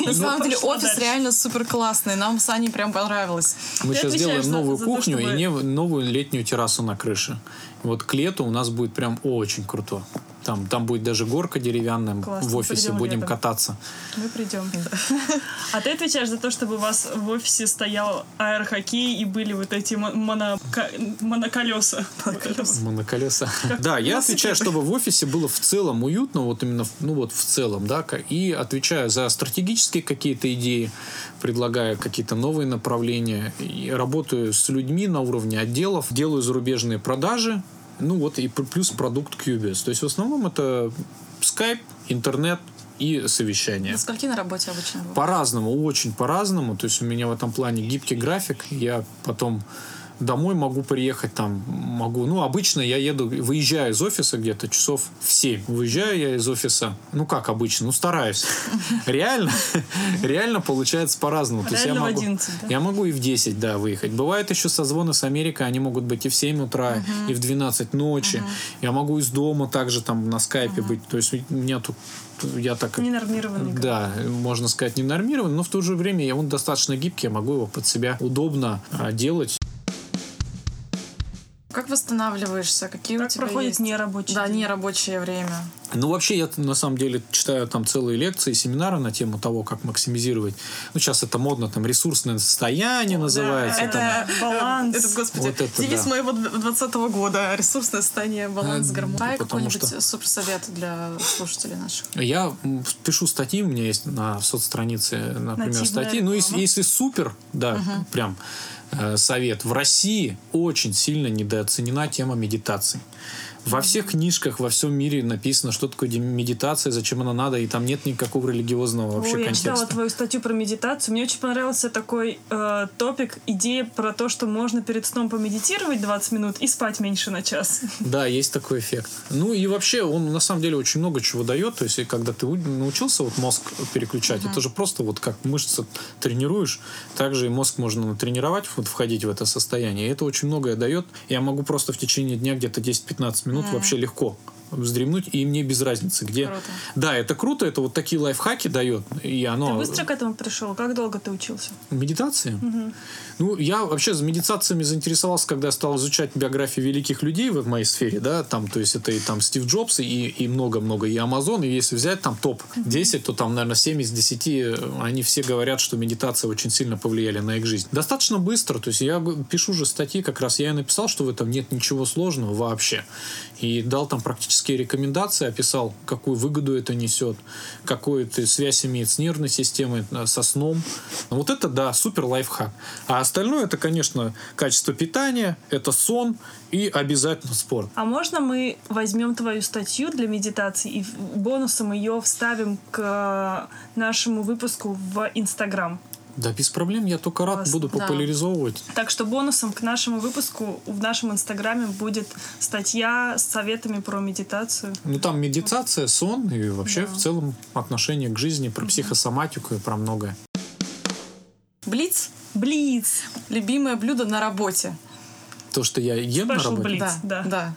S3: На
S2: И
S3: самом деле офис реально супер классный. Нам с Аней прям понравилось.
S1: Мы сейчас
S2: за-
S1: новую кухню и не, новую летнюю террасу на крыше. Вот к лету у нас будет прям очень круто. Там, там будет даже горка деревянная
S2: Классно,
S1: в офисе, будем
S2: летом.
S1: кататься.
S2: Мы придем. А ты отвечаешь за то, чтобы у вас в офисе стоял аэрохоккей и были вот эти мо- монока- моноколеса.
S1: Моноколеса. Да, я отвечаю, чтобы в офисе было в целом уютно, вот именно, ну вот в целом, да, и отвечаю за стратегические какие-то идеи, предлагаю какие-то новые направления, и работаю с людьми на уровне отделов, делаю зарубежные продажи, ну вот и плюс продукт Cubase. То есть в основном это Skype, интернет и совещание.
S3: До скольки на работе обычно?
S1: По-разному, очень по-разному. То есть у меня в этом плане гибкий график. Я потом домой могу приехать там, могу, ну, обычно я еду, выезжаю из офиса где-то часов в 7. Выезжаю я из офиса, ну, как обычно, ну, стараюсь. Реально, реально получается по-разному. То есть я могу,
S2: 11, да?
S1: я могу и в 10, да, выехать. Бывает еще созвоны с Америкой, они могут быть и в 7 утра, и в 12 ночи. Я могу из дома также там на скайпе быть. То есть у меня тут, я так
S2: Ненормированный.
S1: да, можно сказать, не нормирован, но в то же время я он достаточно гибкий, я могу его под себя удобно а, делать.
S3: Как восстанавливаешься? Какие у
S2: Как
S3: тебя
S2: проходит
S3: есть?
S2: нерабочий
S3: Да,
S2: день?
S3: нерабочее время.
S1: Ну, вообще, я на самом деле читаю там целые лекции, семинары на тему того, как максимизировать. Ну, сейчас это модно, там, ресурсное состояние называется. там.
S2: это баланс.
S3: Это, господи,
S1: Вот это
S3: девиз
S1: да.
S3: моего 20 года. Ресурсное состояние, баланс,
S1: А,
S3: гармония. Дай
S1: потому
S3: какой-нибудь
S1: что-
S3: суперсовет для слушателей наших.
S1: Я пишу статьи, у меня есть на соцстранице, например,
S2: Нативная
S1: статьи. Ну, если,
S2: реклама.
S1: если супер, да, прям э, совет. В России очень сильно недооценена тема медитации. Во всех книжках во всем мире написано, что такое ди- медитация, зачем она надо, и там нет никакого религиозного вообще
S2: Ой, я
S1: контекста.
S2: читала твою статью про медитацию. Мне очень понравился такой э, топик, идея про то, что можно перед сном помедитировать 20 минут и спать меньше на час.
S1: Да, есть такой эффект. Ну и вообще он на самом деле очень много чего дает. То есть когда ты научился вот мозг переключать, это же просто вот как мышцы тренируешь, также и мозг можно натренировать, вот входить в это состояние. И это очень многое дает. Я могу просто в течение дня где-то 10-15 минут вообще легко вздремнуть, и мне без разницы, где.
S3: Круто.
S1: Да, это круто, это вот такие лайфхаки дает, и оно...
S2: Ты быстро к этому пришел? Как долго ты учился?
S1: Медитации? Ну, я вообще за медитациями заинтересовался, когда я стал изучать биографии великих людей в моей сфере, да, там, то есть это и там Стив Джобс, и, и много-много, и Амазон, и если взять там топ-10, то там, наверное, 7 из 10, э, они все говорят, что медитация очень сильно повлияли на их жизнь. Достаточно быстро, то есть я пишу же статьи, как раз я и написал, что в этом нет ничего сложного вообще. И дал там практические рекомендации, описал, какую выгоду это несет, какую это связь имеет с нервной системой, э, со сном. Ну, Вот это, да, супер лайфхак. А остальное, это, конечно, качество питания, это сон и обязательно спорт.
S2: А можно мы возьмем твою статью для медитации и бонусом ее вставим к э, нашему выпуску в Инстаграм?
S1: Да, без проблем, я только рад
S2: Классно,
S1: буду
S3: да.
S1: популяризовывать.
S2: Так что бонусом к нашему выпуску в нашем Инстаграме будет статья с советами про медитацию.
S1: Ну, там медитация, сон и вообще в целом отношение к жизни, про психосоматику и про многое.
S3: Блиц
S2: Блиц!
S3: – любимое блюдо на работе.
S1: То, что я ем на
S2: Special
S1: работе.
S2: Блиц,
S3: да,
S2: да.
S3: да.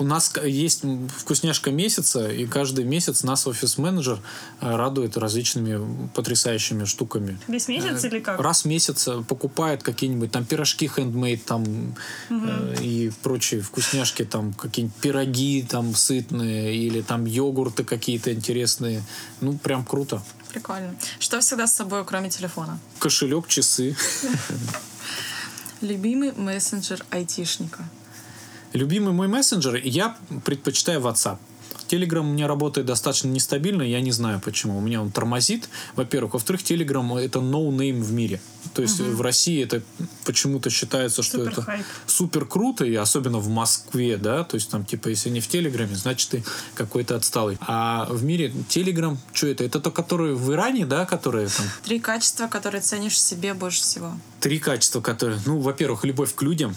S1: У нас есть вкусняшка месяца, и каждый месяц нас офис-менеджер э, радует различными потрясающими штуками.
S2: Весь месяц
S1: Э,
S2: или как?
S1: Раз в месяц э, покупает какие-нибудь там пирожки хендмейд там э, и прочие вкусняшки, там какие-нибудь пироги там сытные или там йогурты какие-то интересные. Ну, прям круто.
S3: Прикольно. Что всегда с собой, кроме телефона?
S1: Кошелек, часы.
S3: Любимый мессенджер айтишника.
S1: Любимый мой мессенджер, я предпочитаю WhatsApp. Telegram у меня работает достаточно нестабильно, я не знаю почему. У меня он тормозит, во-первых. Во-вторых, Telegram это no-name в мире. То есть в России это почему-то считается, что
S2: Супер
S1: это
S2: хайп.
S1: супер круто, и особенно в Москве, да, то есть там типа если не в Телеграме, значит ты какой-то отсталый. А в мире Telegram, что это? Это то, которые в Иране, да, которые там
S3: Три качества, которые ценишь в себе больше всего.
S1: Три качества, которые... Ну, во-первых, любовь к людям,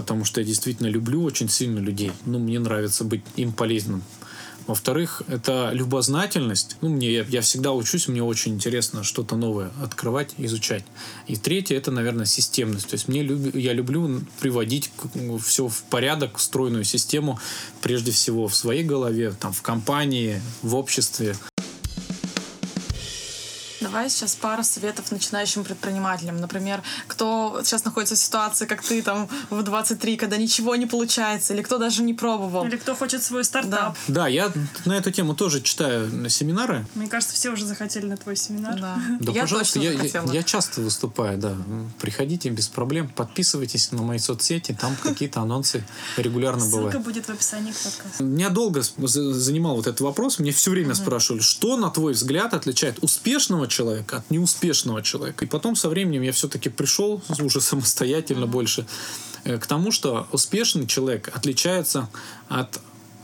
S1: потому что я действительно люблю очень сильно людей. Ну, мне нравится быть им полезным. Во-вторых, это любознательность. Ну, мне, я, я всегда учусь, мне очень интересно что-то новое открывать, изучать. И третье, это, наверное, системность. То есть мне люб, я люблю приводить все в порядок, стройную систему, прежде всего в своей голове, там, в компании, в обществе.
S3: Давай сейчас пару советов начинающим предпринимателям. Например, кто сейчас находится в ситуации, как ты там в 23, когда ничего не получается, или кто даже не пробовал.
S2: Или кто хочет свой стартап.
S1: Да, да я на эту тему тоже читаю семинары.
S2: Мне кажется, все уже захотели на твой семинар.
S1: Да, да я пожалуйста, я, я, я часто выступаю, да. Приходите без проблем, подписывайтесь на мои соцсети, там какие-то анонсы регулярно
S2: Ссылка
S1: бывают.
S2: Ссылка будет в описании к подкасту.
S1: Меня долго занимал вот этот вопрос, мне все время спрашивали, что, на твой взгляд, отличает успешного человека от неуспешного человека. И потом со временем я все-таки пришел уже самостоятельно больше э, к тому, что успешный человек отличается от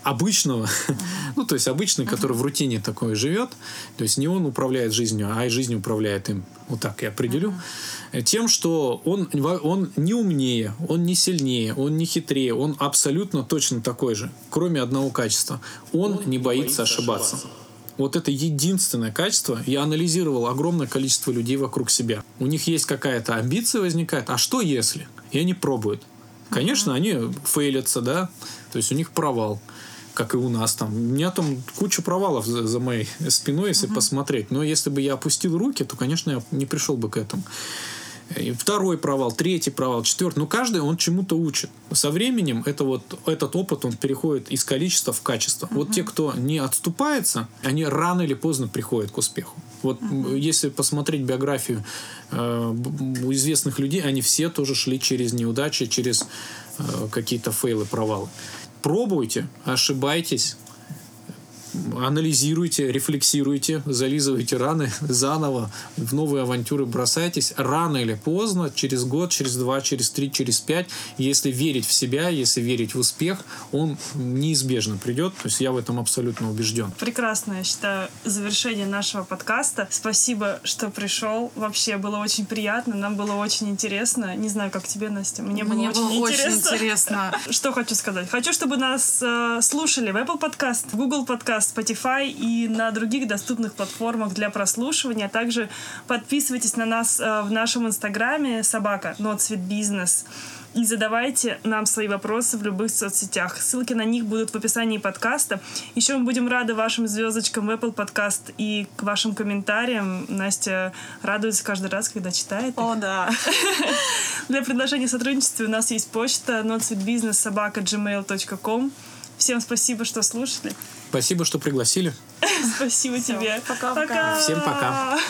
S1: обычного, ну, то есть обычный, который в рутине такой живет, то есть не он управляет жизнью, а и жизнь управляет им, вот так я определю, uh-huh. тем, что он, он не умнее, он не сильнее, он не хитрее, он абсолютно точно такой же, кроме одного качества. Он, он не боится, боится ошибаться. ошибаться. Вот это единственное качество. Я анализировал огромное количество людей вокруг себя. У них есть какая-то амбиция возникает. А что если? И они пробуют. Конечно, они фейлятся, да. То есть у них провал как и у нас там. У меня там куча провалов за, за моей спиной, если uh-huh. посмотреть. Но если бы я опустил руки, то, конечно, я не пришел бы к этому. И второй провал, третий провал, четвертый. Но каждый он чему-то учит. Со временем это вот, этот опыт он переходит из количества в качество. Вот те, кто не отступается, они рано или поздно приходят к успеху. Вот если посмотреть биографию э, известных людей, они все тоже шли через неудачи, через э, какие-то фейлы, провалы. Пробуйте, ошибайтесь, анализируйте, рефлексируйте, зализывайте раны заново, в новые авантюры бросайтесь. Рано или поздно, через год, через два, через три, через пять, если верить в себя, если верить в успех, он неизбежно придет. То есть я в этом абсолютно убежден.
S2: Прекрасно, я считаю, завершение нашего подкаста. Спасибо, что пришел. Вообще было очень приятно, нам было очень интересно. Не знаю, как тебе, Настя. Мне,
S3: Мне
S2: было,
S3: было
S2: очень,
S3: очень интересно.
S2: Что хочу сказать? Хочу, чтобы нас э, слушали в Apple Podcast, в Google Podcast, Spotify и на других доступных платформах для прослушивания. Также подписывайтесь на нас э, в нашем инстаграме собака Бизнес и задавайте нам свои вопросы в любых соцсетях. Ссылки на них будут в описании подкаста. Еще мы будем рады вашим звездочкам в Apple Podcast и к вашим комментариям. Настя радуется каждый раз, когда читает.
S3: О, да.
S2: Для предложения сотрудничества у нас есть почта notsweetbusiness.gmail.com Всем спасибо, что слушали.
S1: Спасибо, что пригласили.
S2: Спасибо тебе.
S3: Пока-пока.
S1: Всем пока.